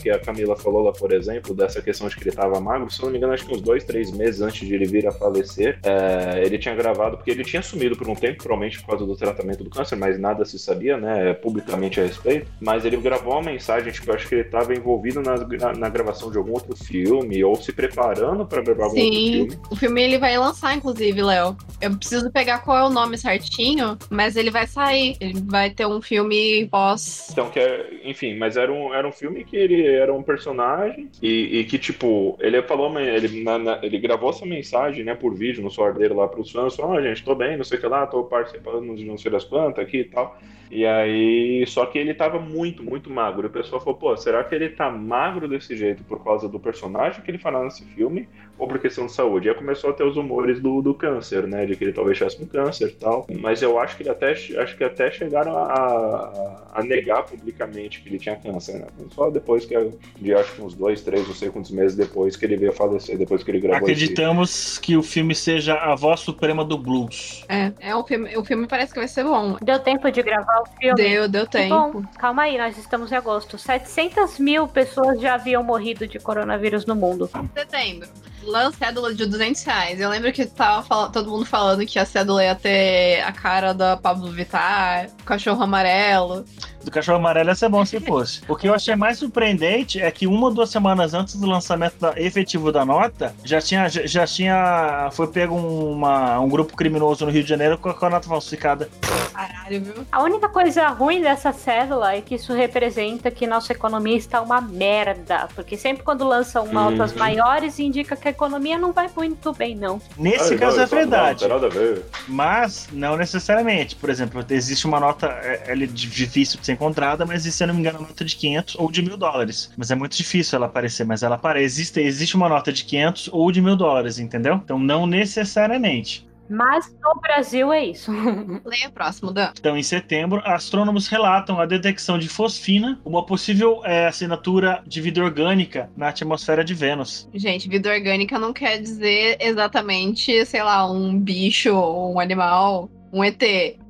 que a Camila falou lá, por exemplo, dessa questão de que ele estava magro, se eu não me engano, acho que uns dois, três meses antes de ele vir a falecer, é, ele tinha gravado, porque ele tinha sumido por um tempo, provavelmente por causa do tratamento do câncer, mas nada se sabia, né, publicamente a respeito. Mas ele gravou uma mensagem, tipo, acho que ele estava envolvido na, na, na, gravação de algum outro filme, ou se preparando para algum Sim, filme. o filme ele vai lançar, inclusive, Léo. Eu preciso pegar qual é o nome certinho, mas ele vai sair. Ele vai ter um filme pós. Então, que é, enfim, mas era um, era um filme que ele era um personagem e, e que, tipo, ele falou, ele, na, na, ele gravou essa mensagem, né, por vídeo no celular dele lá pros fãs, falou, ah, gente, tô bem, não sei o que lá, tô participando de não sei das quantas aqui e tal. E aí, só que ele tava muito, muito magro. E o pessoal falou, pô, será que ele tá magro desse jeito por causa do personagem que ele fará nesse filme? Ou por questão de saúde? E aí começou a ter os humores do, do câncer, né? De que ele talvez tivesse um câncer e tal. Mas eu acho que ele até, acho que até chegaram a, a negar publicamente que ele tinha câncer, né? Só depois que, de acho que uns dois, três, não sei quantos meses depois que ele veio a falecer, depois que ele gravou Acreditamos esse... que o filme seja a voz suprema do blues. É, é o filme, o filme parece que vai ser bom. Deu tempo de gravar o filme? Deu, deu tempo. Bom, calma aí, nós estamos em agosto. 700 mil pessoas já haviam morrido de coronavírus no mundo. Setembro lã cédula de 200 reais. Eu lembro que tava falando, todo mundo falando que a cédula ia ter a cara da Pablo Vittar, cachorro amarelo. Do cachorro amarelo ia ser bom se fosse. O que eu achei mais surpreendente é que uma ou duas semanas antes do lançamento da, efetivo da nota, já tinha, já, já tinha. Foi pego uma, um grupo criminoso no Rio de Janeiro com a nota falsificada. Caralho, viu? A única coisa ruim dessa cédula é que isso representa que nossa economia está uma merda. Porque sempre quando lançam notas uhum. maiores, indica que a economia não vai muito bem, não. Nesse ah, caso não, é verdade. Não, a ver. Mas não necessariamente. Por exemplo, existe uma nota, é, ela é difícil de ser encontrada, mas se eu não me engano, uma nota de 500 ou de mil dólares. Mas é muito difícil ela aparecer, mas ela aparece. Existe, existe uma nota de 500 ou de mil dólares, entendeu? Então não necessariamente. Mas no Brasil é isso. Leia próximo, Dan. Então, em setembro, astrônomos relatam a detecção de fosfina, uma possível é, assinatura de vida orgânica na atmosfera de Vênus. Gente, vida orgânica não quer dizer exatamente, sei lá, um bicho ou um animal, um ET.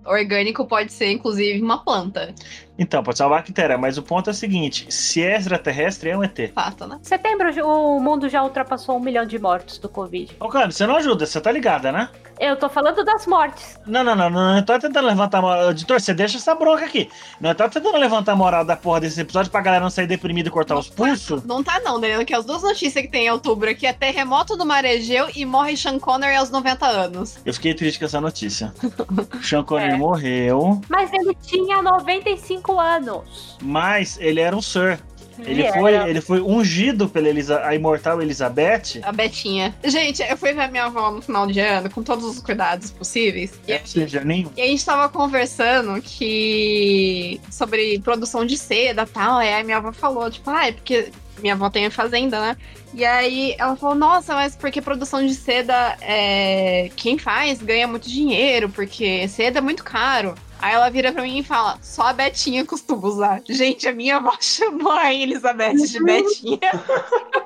Orgânico pode ser, inclusive, uma planta. Então, pode ser uma bactéria, mas o ponto é o seguinte: se é extraterrestre, é um ET. Fato, né? Setembro, o mundo já ultrapassou um milhão de mortos do Covid. Ô, cara, você não ajuda, você tá ligada, né? Eu tô falando das mortes. Não, não, não, não. Eu tô tentando levantar a moral. Editor, você deixa essa bronca aqui. Não, eu tô tentando levantar a moral da porra desse episódio pra galera não sair deprimida e cortar não os pulsos. Tá, não tá, não, Danilo, que as duas notícias que tem em outubro aqui é terremoto do Maregeu e morre Sean Connery aos 90 anos. Eu fiquei triste com essa notícia. Sean Connery é. morreu. Mas ele tinha 95 anos. Mas ele era um Sir. Ele, foi, ele foi ungido pela Elisa, a imortal Elizabeth. A Betinha. Gente, eu fui ver minha avó no final de ano com todos os cuidados possíveis. É, e, seja, nem... e a gente tava conversando que sobre produção de seda e tal. Aí a minha avó falou, tipo, ah, é porque minha avó tem a fazenda, né? E aí ela falou, nossa, mas porque produção de seda, é... quem faz ganha muito dinheiro, porque seda é muito caro. Aí ela vira pra mim e fala: só a Betinha costuma usar. Gente, a minha avó chamou a Elizabeth de Betinha.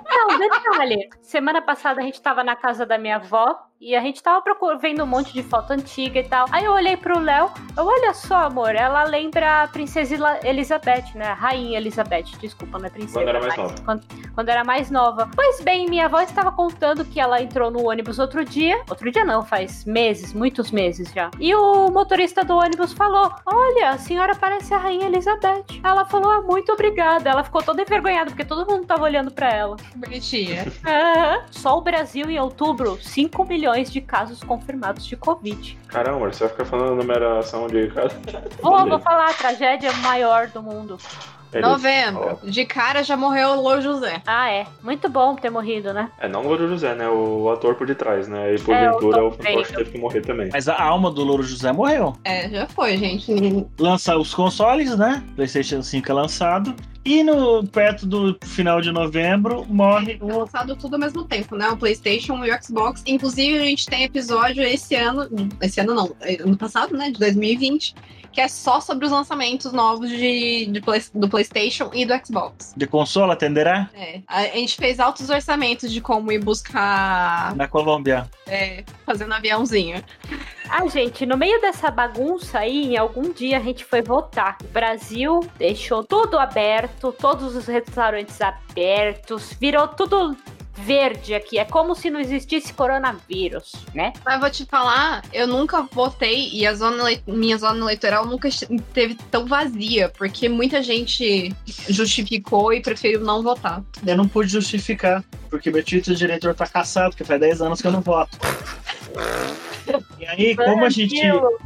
Não, detalhe. Semana passada a gente tava na casa da minha avó e a gente tava vendo um monte de foto antiga e tal. Aí eu olhei pro Léo, olha só, amor, ela lembra a princesa Elizabeth, né? Rainha Elizabeth, desculpa, não é princesa. Quando era mais nova. Quando, quando, era mais nova. Pois bem, minha avó estava contando que ela entrou no ônibus outro dia. Outro dia não, faz meses, muitos meses já. E o motorista do ônibus falou: Olha, a senhora parece a Rainha Elizabeth. Ela falou: ah, muito obrigada. Ela ficou toda envergonhada, porque todo mundo tava olhando pra ela. Bonitinha. Uhum. Só o Brasil em outubro, 5 milhões de casos confirmados de Covid. Caramba, você vai ficar falando a numeração de casos? Vou, vou falar, a tragédia maior do mundo. Eles... Novembro. De cara já morreu o Louro José. Ah, é. Muito bom ter morrido, né? É, não o Louro José, né? O ator por detrás, né? E porventura é, o Fantoche teve que morrer também. Mas a alma do Louro José morreu. É, já foi, gente. Lança os consoles, né? PlayStation 5 é lançado. E no perto do final de novembro morre o. É lançado tudo ao mesmo tempo, né? O PlayStation e o Xbox. Inclusive, a gente tem episódio esse ano. Esse ano não, ano passado, né? De 2020 que é só sobre os lançamentos novos de, de Play- do PlayStation e do Xbox. De console atenderá? É, a gente fez altos orçamentos de como ir buscar Na Colômbia. é, fazendo aviãozinho. Ah, gente, no meio dessa bagunça aí, em algum dia a gente foi votar. O Brasil deixou tudo aberto, todos os restaurantes abertos, virou tudo verde aqui. É como se não existisse coronavírus, né? Mas vou te falar, eu nunca votei e a zona minha zona eleitoral nunca esteve tão vazia, porque muita gente justificou e preferiu não votar. Eu não pude justificar, porque meu título de eleitor tá caçado, porque faz 10 anos que eu não voto. E aí, como a gente,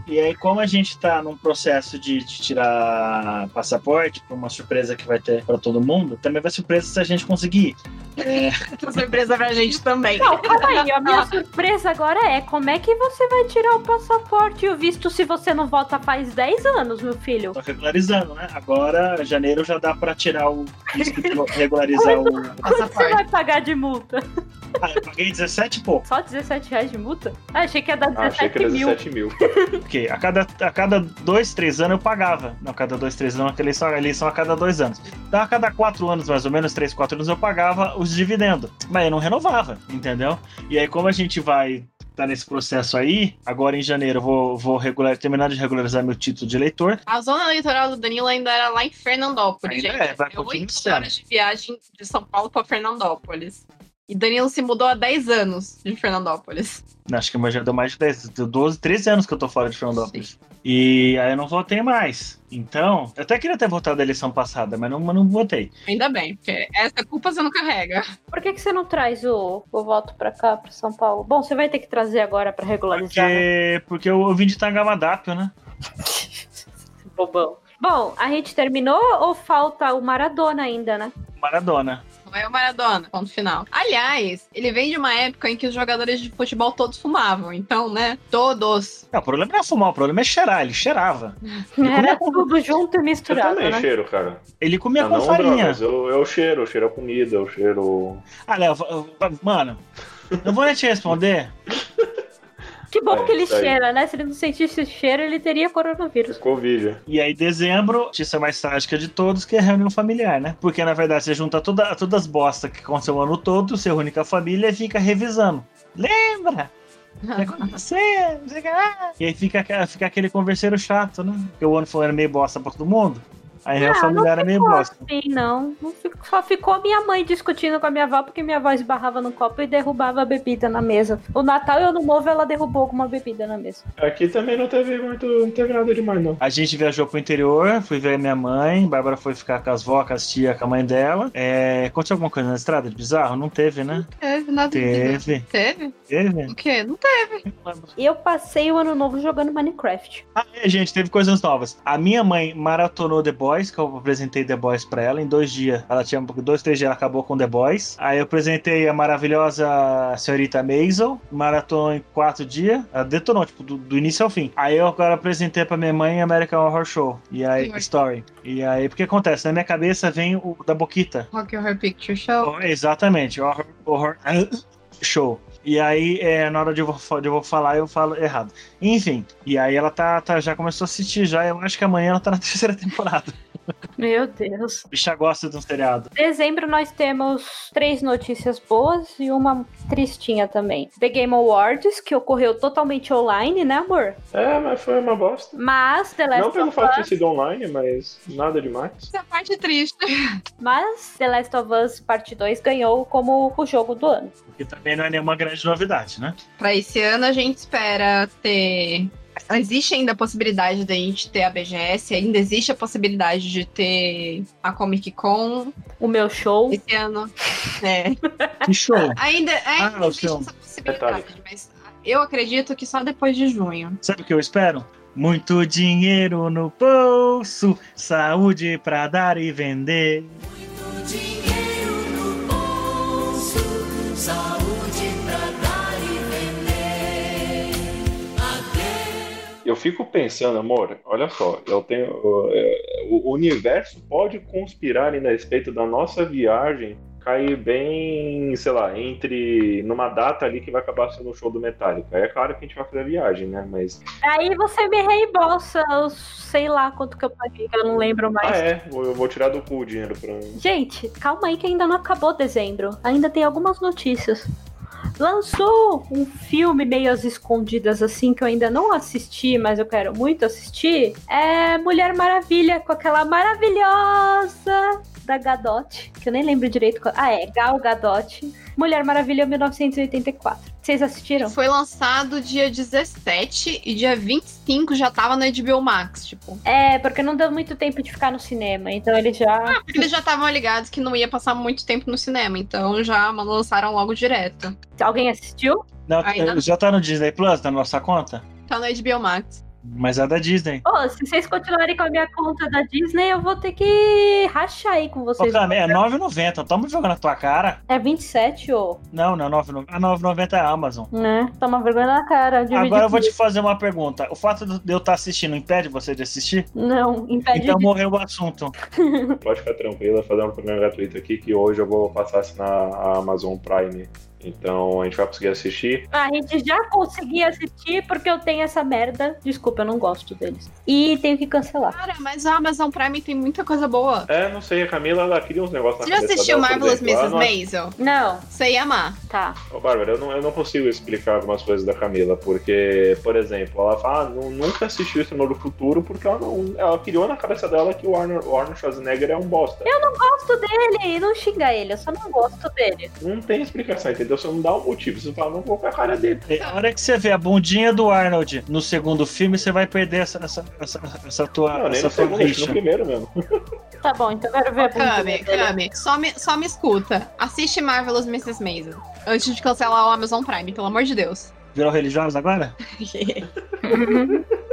e aí, como a gente tá num processo de, de tirar passaporte, por uma surpresa que vai ter pra todo mundo, também vai surpresa se a gente conseguir. É, Surpresa pra gente também. Não, calma aí. A minha surpresa agora é como é que você vai tirar o passaporte e o visto se você não vota faz 10 anos, meu filho? tô regularizando, né? Agora, janeiro já dá pra tirar o. regularizar o. Quanto você vai pagar de multa? Ah, eu paguei 17 e pouco. Só 17 reais de multa? Ah, achei que ia dar Ah, achei que 17 era mil. 17 mil. Porque a cada, a cada dois, três anos eu pagava. Não, a cada dois, três anos, aquela eleição, a eleição a cada dois anos. Então, a cada quatro anos, mais ou menos, três, quatro anos, eu pagava os dividendos. Mas eu não renovava, entendeu? E aí, como a gente vai tá nesse processo aí, agora em janeiro eu vou, vou regular, terminar de regularizar meu título de eleitor. A zona eleitoral do Danilo ainda era lá em Fernandópolis, Ainda gente. é, vai oito sendo. horas de viagem de São Paulo pra Fernandópolis. E Danilo se mudou há 10 anos de Fernandópolis. Acho que já deu mais de 10, deu 12, 13 anos que eu tô fora de Fernandópolis. E aí eu não votei mais. Então, eu até queria ter votado a eleição passada, mas não, mas não votei. Ainda bem, porque essa culpa você não carrega. Por que, que você não traz o, o voto pra cá, pra São Paulo? Bom, você vai ter que trazer agora pra regularizar, né? Porque, porque eu, eu vim de Tangamadapio, né? Bobão. Bom, a gente terminou ou falta o Maradona ainda, né? Maradona. É o Maradona, ponto final. Aliás, ele vem de uma época em que os jogadores de futebol todos fumavam. Então, né? Todos. Não, o problema não é fumar, o problema é cheirar. Ele cheirava. Era tudo junto e Eu misturado, também né? cheiro, cara. Ele comia Ah, com não farinha. drogas, eu, eu cheiro, eu cheiro a comida, eu cheiro. Ah, Léo, eu- eu- mano, não vou nem te responder. Que bom É, que ele aí. cheira, né? Se ele não sentisse esse cheiro, ele teria coronavírus. Covid. E aí, dezembro, notícia mais trágica de todos, que é a reunião familiar, né? Porque, na verdade, você junta toda, todas as bostas que aconteceu o ano todo, você reúne com a família e fica revisando. Lembra? O o que lá. E aí fica, fica aquele converseiro chato, né? Porque o ano foi meio bosta pra todo mundo. Aí a reunião Ah, familiar era meio bosta. assim, não. Não ficou- só ficou minha mãe discutindo com a minha avó porque minha avó esbarrava no copo e derrubava a bebida na mesa. O Natal e o Ano Novo ela derrubou alguma bebida na mesa. Aqui também não teve muito. Não teve nada demais, não. A gente viajou pro interior, fui ver minha mãe, Bárbara foi ficar com as vó, com as tia, com a mãe dela. É, aconteceu alguma coisa na estrada de bizarro? Não teve, né? Teve, nada de bizarro. Teve. Teve? Teve? O quê? Não teve. Eu passei o Ano Novo jogando Minecraft. Ah, é, gente, teve coisas novas. A minha mãe maratonou The Boys, que eu apresentei The Boys pra ela em dois dias. Ela tinha dois, três dias, ela acabou com The Boys. Aí eu apresentei a maravilhosa senhorita Maisel, maratonou em quatro dias. Ela detonou, tipo, do, do início ao fim. Aí eu agora apresentei pra minha mãe American Horror Show. E aí, Horror. Story. E aí, porque acontece? Na minha cabeça vem o da Boquita. Rock Horror Picture Show. Oh, exatamente, horror, horror show. E aí, é, na hora de eu, vou, de eu vou falar, eu falo errado. Enfim, e aí ela tá, tá- já começou a assistir já. Eu acho que amanhã ela tá na terceira temporada. Meu Deus. Bicha gosta de um seriado. Dezembro nós temos três notícias boas e uma tristinha também. The Game Awards, que ocorreu totalmente online, né, amor? É, mas foi uma bosta. Mas The Não Last pelo of fato de ter sido online, mas nada demais. Essa é a parte triste. mas The Last of Us Parte 2 ganhou como o jogo do ano. Que também não é nenhuma grande novidade, né? Pra esse ano a gente espera ter. Existe ainda a possibilidade de a gente ter a BGS, ainda existe a possibilidade de ter a Comic Con O meu show. esse ano. É. Que show! Ainda, ainda Ah, o existe essa possibilidade, mas eu acredito que só depois de junho. Sabe o que eu espero? Muito dinheiro no bolso, saúde pra dar e vender. Dinheiro no bolso, saúde Eu fico pensando, amor, olha só, eu tenho. é, o universo pode conspirar a respeito da nossa viagem cair bem, sei lá, entre numa data ali que vai acabar sendo o show do Metallica. Aí é claro que a gente vai fazer a viagem, né? Mas. Aí você me reembolsa, eu sei lá quanto que eu paguei, que eu não lembro mais. Ah, é? Eu vou tirar do cu o dinheiro pra. Gente, calma aí que ainda não acabou dezembro. Ainda tem algumas notícias. Lançou um filme meio às escondidas assim que eu ainda não assisti, mas eu quero muito assistir. É Mulher Maravilha com aquela maravilhosa da Gadot, que eu nem lembro direito. qual- Ah, é Gal Gadot. Mulher Maravilha 1984. Vocês assistiram? Foi lançado dia 17 e dia 25 já tava no HBO Max, tipo. É, porque não deu muito tempo de ficar no cinema, então ele já. Porque eles já estavam ligados que não ia passar muito tempo no cinema, então já lançaram logo direto. Alguém assistiu? Não, Ainda não. já tá no Disney Plus, na nossa conta? Tá no HBO Max. Mas é da Disney. Ô, se vocês continuarem com a minha conta da Disney, eu vou ter que rachar aí com Ô, vocês. cara, é 9,90. Toma jogando na tua cara. É 27, ô. Não, não é 9,90. A 9,90 é a Amazon. Né? Toma vergonha na cara. Agora eu vou te fazer uma pergunta. O fato de eu estar assistindo impede você de assistir? Não, impede Então de... morreu o assunto. Pode ficar tranquila, fazer um programa gratuito aqui que hoje eu vou passar a assinar a Amazon Prime. Então a gente vai conseguir assistir. A gente já conseguia assistir porque eu tenho essa merda. Desculpa, eu não gosto deles. E tenho que cancelar. Cara, mas a Amazon Prime tem muita coisa boa. É, não sei, a Camila ela cria uns negócios Você na já assistiu dela, Marvelous exemplo, Mrs. não- Maisel? Não, Você ia amar. tá. Ô, Bárbara, eu não, eu não consigo explicar algumas coisas da Camila, porque, por exemplo, ela fala, ah, nu- nunca assistiu Exterminador do Futuro, porque ela, não, ela criou na cabeça dela que o Arnold, o Arnold Schwarzenegger é um bosta. Gosto dele, não xinga ele, eu só não gosto dele. Não tem explicação, entendeu? Você não dá um motivo, você fala, não vou com a cara dele. E A hora que você vê a bundinha do Arnold no segundo filme, você vai perder essa, essa, essa, essa tua, Não, nem essa no tua segundo, no primeiro mesmo. Tá bom, então eu quero ver a dele. Cami, só me, só me escuta. Assiste Marvelous Mrs. Maisel. Antes de cancelar o Amazon Prime, pelo amor de Deus. Virou religiosos agora?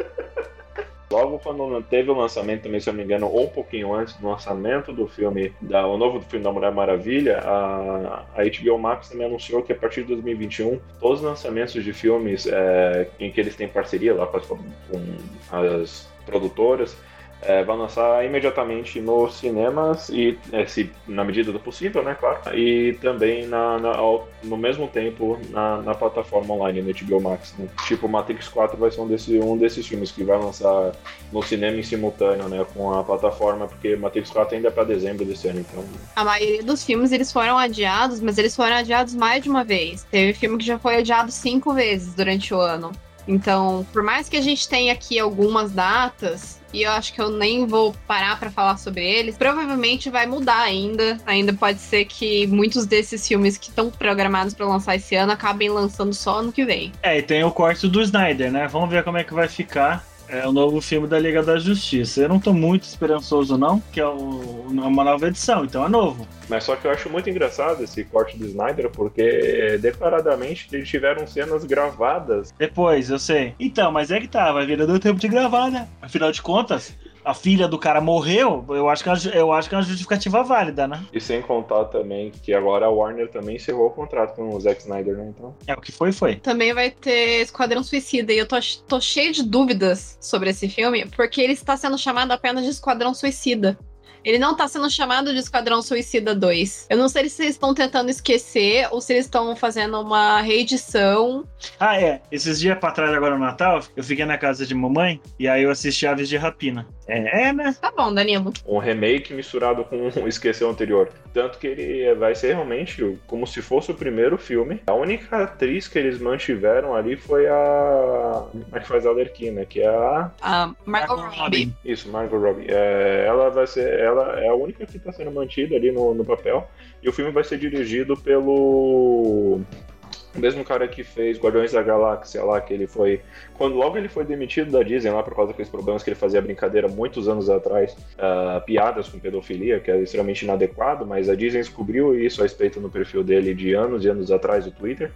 Logo quando teve o lançamento também, se eu não me engano, ou um pouquinho antes do lançamento do filme, da, o novo filme da Mulher Maravilha, a, a HBO Max também anunciou que a partir de 2021, todos os lançamentos de filmes é, em que eles têm parceria lá com as, com as produtoras, é, vão lançar imediatamente nos cinemas e é, se, na medida do possível, né, claro, e também na, na- ao- no mesmo tempo na, na plataforma online, no HBO Max. Né? Tipo, Matrix 4 vai ser um, desse, um desses filmes que vai lançar no cinema em simultâneo, né, com a plataforma, porque Matrix 4 ainda é para dezembro desse ano, então A maioria dos filmes eles foram adiados, mas eles foram adiados mais de uma vez. Teve filme que já foi adiado cinco vezes durante o ano. Então, por mais que a gente tenha aqui algumas datas, e eu acho que eu nem vou parar pra falar sobre eles, provavelmente vai mudar ainda. Ainda pode ser que muitos desses filmes que estão programados pra lançar esse ano acabem lançando só ano que vem. É, e tem o corte do Snyder, né? Vamos ver como é que vai ficar. É o novo filme da Liga da Justiça. Eu não tô muito esperançoso, não, que é o- uma nova edição, então é novo. Mas só que eu acho muito engraçado esse corte do Snyder, porque é, declaradamente eles tiveram cenas gravadas. Depois, eu sei. Então, mas é que tá, vai vir deu tempo de gravar, né? Afinal de contas, a filha do cara morreu, eu acho que é uma, eu acho que é uma justificativa válida, né? E sem contar também que agora a Warner também encerrou o contrato com o Zack Snyder, né? Então. É o que foi, foi. Também vai ter Esquadrão Suicida, e eu tô, tô cheio de dúvidas sobre esse filme, porque ele está sendo chamado apenas de Esquadrão Suicida. Ele não tá sendo chamado de Esquadrão Suicida 2. Eu não sei se eles estão tentando esquecer ou se eles estão fazendo uma reedição. Ah, é. Esses dias pra trás, agora no Natal, eu fiquei na casa de mamãe e aí eu assisti Aves de Rapina. É, é, né? Tá bom, Danilo. Um remake misturado com o Esquecer o Anterior. Tanto que ele vai ser realmente como se fosse o primeiro filme. A única atriz que eles mantiveram ali foi a. A que faz a Lerquina, que é a. A Margot Robbie. Isso, Margot Robbie. É, ela vai ser. Ela é a única que está sendo mantida ali no, no papel. E o filme vai ser dirigido pelo. O mesmo cara que fez Guardiões da Galáxia lá, que ele foi. Quando logo ele foi demitido da Disney lá por causa daqueles problemas que ele fazia brincadeira muitos anos atrás, ah, piadas com pedofilia, que era extremamente inadequado, mas a Disney descobriu isso a respeito no perfil dele de anos e anos atrás no Twitter.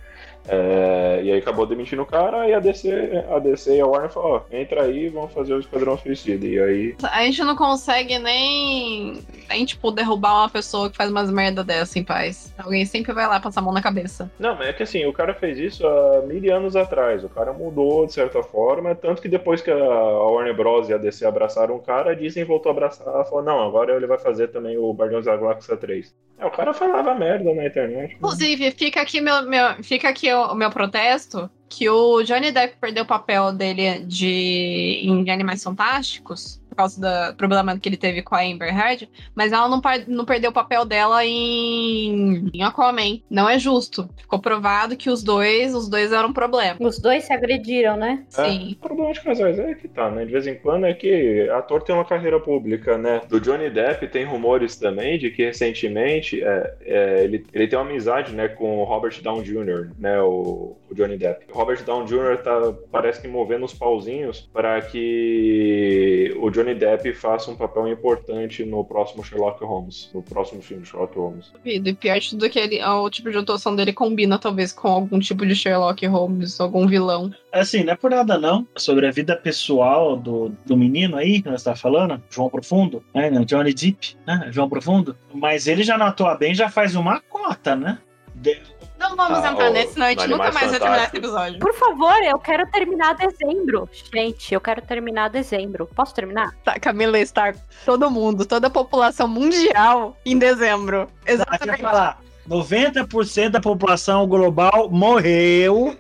É, e aí acabou demitindo o cara e a DC, a DC e a Warner falou, ó, entra aí, vamos fazer o Esquadrão Suicida. E aí A gente não consegue nem, nem, tipo, derrubar uma pessoa que faz umas merda dessa em paz. Alguém sempre vai lá passar a mão na cabeça. Não, mas é que assim, o cara fez isso há mil anos atrás. O cara mudou de certa forma, tanto que depois que a Warner Bros. e a DC abraçaram o cara, a Disney voltou a abraçar. Falou: não, agora ele vai fazer também o Guardiões da Galáxia 3. É, o cara falava merda na internet. Inclusive, fica aqui meu, meu, fica aqui o, meu protesto que o Johnny Depp perdeu o papel dele de em Animais Fantásticos por causa do problema que ele teve com a Amber Heard, mas ela não, não perdeu o papel dela em, em Aquaman. Não é justo. Ficou provado que os dois, os dois eram um problema. Os dois se agrediram, né? Sim. O problema de casais é que tá, né? De vez em quando é que ator tem uma carreira pública, né? Do Johnny Depp tem rumores também de que recentemente é, é, ele, ele tem uma amizade, né, com o Robert Downey Jr., né? O, o Johnny Depp. O Robert Downey Jr. tá, parece que movendo os pauzinhos para que o Johnny Depp faça um papel importante no próximo Sherlock Holmes, no próximo filme de Sherlock Holmes. E pior de tudo que ele, o tipo de atuação dele combina, talvez, com algum tipo de Sherlock Holmes, algum vilão. Assim, não é por nada não, sobre a vida pessoal do, do menino aí, que nós tá falando, João Profundo, né, né, Johnny Depp, né, João Profundo, mas ele já não atua bem, já faz uma cota, né? De- Não vamos Ah, entrar nesse, senão a gente nunca mais vai terminar esse episódio. Por favor, eu quero terminar dezembro. Gente, eu quero terminar dezembro. Posso terminar? Tá, Camila está todo mundo, toda a população mundial em dezembro. Exatamente. falar, 90% da população global morreu.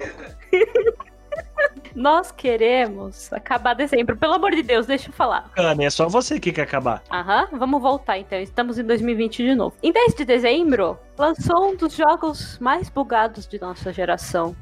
Nós queremos acabar dezembro. Pelo amor de Deus, deixa eu falar. Cara, é só você que quer acabar. Aham, vamos voltar então. Estamos em 2020 de novo. Em 10 de dezembro, lançou um dos jogos mais bugados de nossa geração.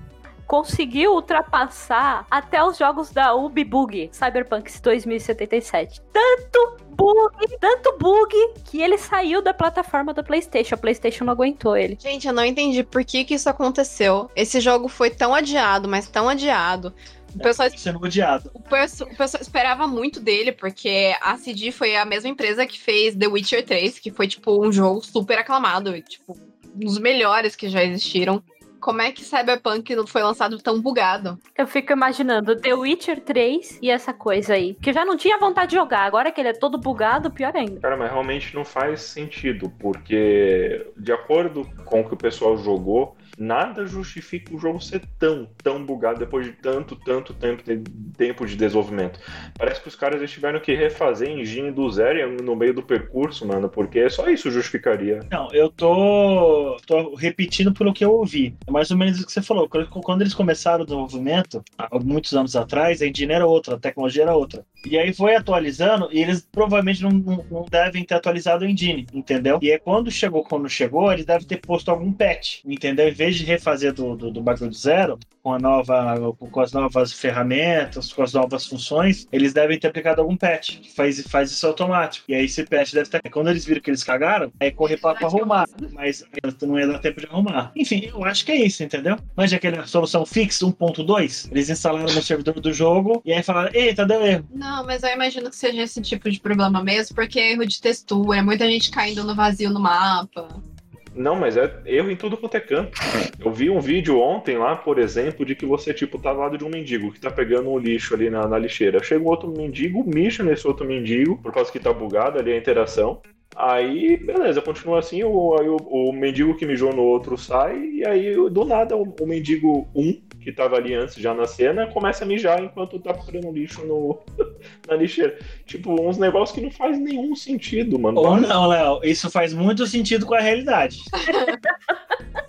Conseguiu ultrapassar até os jogos da Ubi Bug, Cyberpunk 2077. Tanto bug, tanto bug, que ele saiu da plataforma da PlayStation. A PlayStation não aguentou ele. Gente, eu não entendi por que, que isso aconteceu. Esse jogo foi tão adiado, mas tão adiado. O pessoal, Sendo odiado. o perso- o pessoal esperava muito dele, porque a CD foi a mesma empresa que fez The Witcher 3, que foi, tipo, um jogo super aclamado, tipo, um dos melhores que já existiram. Como é que Cyberpunk não foi lançado tão bugado? Eu fico imaginando The Witcher 3 e essa coisa aí. Que eu já não tinha vontade de jogar. Agora que ele é todo bugado, pior ainda. Cara, mas realmente não faz sentido, porque de acordo com o que o pessoal jogou, nada justifica o jogo ser tão, tão bugado depois de tanto, tanto tempo de, tempo de desenvolvimento. Parece que os caras tiveram que refazer engine do zero no meio do percurso, mano, porque só isso justificaria. Não, eu tô, tô repetindo pelo que eu ouvi. É mais ou menos o que você falou. Quando- eles começaram o desenvolvimento, há muitos anos atrás, a engine era outra, a tecnologia era outra. E aí foi atualizando, e eles provavelmente não, não- devem ter atualizado a engine, entendeu? E aí quando chegou, quando chegou, eles devem ter posto algum patch, entendeu? Vez de refazer do, do, do bagulho do zero, com, a nova, com as novas ferramentas, com as novas funções, eles devem ter aplicado algum patch, que faz, faz isso automático. E aí esse patch deve estar. Quando eles viram que eles cagaram, aí correr pra, pra arrumar. Mas não ia dar tempo de arrumar. Enfim, eu acho que é isso, entendeu? Mas já aquela solução fix 1.2, eles instalaram no servidor do jogo e aí falaram: eita, deu erro. Não, mas eu imagino que seja esse tipo de problema mesmo, porque é erro de textura, muita gente caindo no vazio no mapa. Não, mas é erro em tudo quanto é canto. Eu vi um vídeo ontem lá, por exemplo, de que você, tipo, tá ao lado de um mendigo que tá pegando um lixo ali na, na lixeira. Chega um outro mendigo, mixa nesse outro mendigo, por causa que tá bugado ali a interação. Aí, beleza, continua assim, o, o, o mendigo que mijou no outro sai, e aí, do nada, o, o mendigo 1, que tava ali antes já na cena, começa a mijar enquanto tá procurando lixo no, na lixeira. Tipo, uns negócios que não faz nenhum sentido, mano. Ou não, Léo, isso faz muito sentido com a realidade.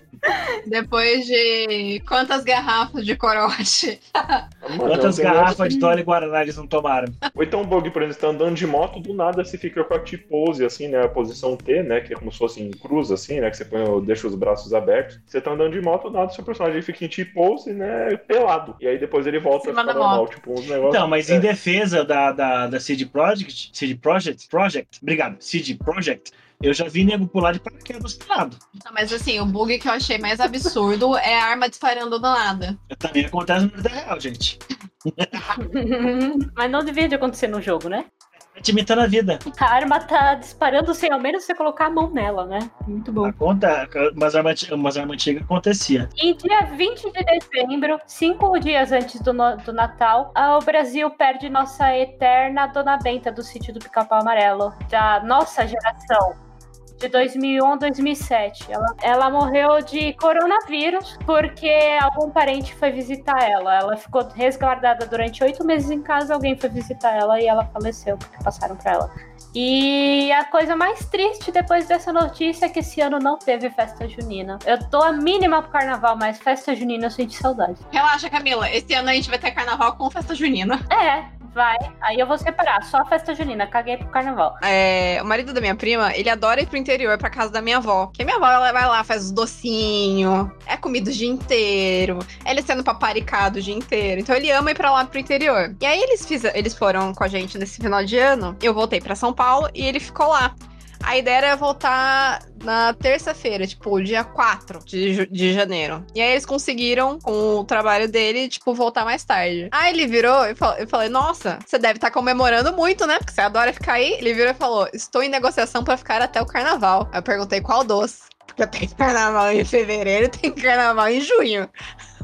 Depois de quantas garrafas de corote? Mano, Quantas garrafas de Dolly Guaraná eles não tomaram? Ou então um bug, por exemplo, você tá andando de moto, do nada você fica com a T-pose, assim, né? A posição T, né? Que é como se fosse em cruz, assim, né? Que você põe, deixa os braços abertos. Você tá andando de moto, do nada seu personagem fica em T-pose, né? Pelado. E aí depois ele volta a ficar normal. Tipo, uns negócios. Então, mas é. em defesa da, da, da CD Projekt, CD Projekt, Project, obrigado, CD Project, eu já vi nego pular de paraquedas pro lado. Não, mas assim, o bug que eu achei mais absurdo é a arma disparando do nada. Também acontece na vida real, gente. Mas não devia de acontecer no jogo, né? Tá te imitando a vida. A arma tá disparando sem ao menos você colocar a mão nela, né? Muito bom. Conta, umas armas umas armas antigas acontecia. Em dia 20 de dezembro, cinco dias antes do, no- do Natal, o Brasil perde nossa eterna Dona Benta do sítio do Pica-Pau Amarelo, da nossa geração. De 2001 a 2007. Ela, ela morreu de coronavírus porque algum parente foi visitar ela. Ela ficou resguardada durante oito meses em casa, alguém foi visitar ela e ela faleceu porque passaram para ela. E a coisa mais triste depois dessa notícia é que esse ano não teve festa junina. Eu tô a mínima pro carnaval, mas festa junina eu senti saudade. Relaxa, Camila. Esse ano a gente vai ter carnaval com festa junina. É, vai. Aí eu vou separar, só a festa junina, caguei pro carnaval. É, o marido da minha prima, ele adora ir pro interior, pra casa da minha avó. Que a minha avó, ela vai lá, faz os docinhos, é comida o dia inteiro, ele sendo paparicado o dia inteiro. Então ele ama ir pra lá pro interior. E aí eles, fiz, eles foram com a gente nesse final de ano, eu voltei pra São Paulo e ele ficou lá. A ideia era voltar na terça-feira, tipo, dia 4 de, de janeiro. E aí eles conseguiram, com o trabalho dele, tipo, voltar mais tarde. Aí ele virou e falou, eu falei, nossa, você deve estar tá comemorando muito, né? Porque você adora ficar aí. Ele virou e falou, estou em negociação para ficar até o carnaval. Aí eu perguntei qual doce. Porque tem carnaval em fevereiro tem carnaval em junho.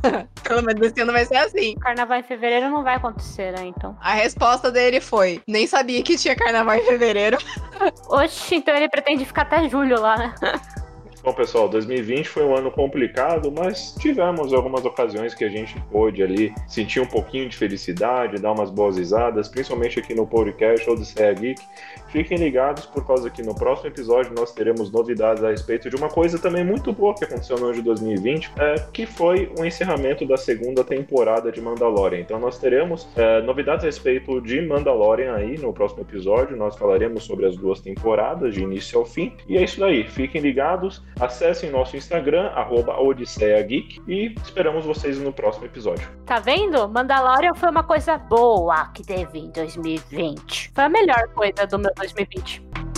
Pelo menos esse ano vai ser assim. Carnaval em fevereiro não vai acontecer, né? Então. A resposta dele foi: nem sabia que tinha carnaval em fevereiro. Oxi, então ele pretende ficar até julho lá, né? Bom, pessoal, 2020 foi um ano complicado, mas tivemos algumas ocasiões que a gente pôde ali sentir um pouquinho de felicidade, dar umas boas risadas, principalmente aqui no podcast ou do CEA Geek. Fiquem ligados, por causa que no próximo episódio nós teremos novidades a respeito de uma coisa também muito boa que aconteceu no ano de 2020, é, que foi o encerramento da segunda temporada de Mandalorian. Então nós teremos é, novidades a respeito de Mandalorian aí no próximo episódio. Nós falaremos sobre as duas temporadas, de início ao fim. E é isso daí. Fiquem ligados, acessem nosso Instagram, arroba Geek, e esperamos vocês no próximo episódio. Tá vendo? Mandalorian foi uma coisa boa que teve em 2020. Foi a melhor coisa do meu 2020.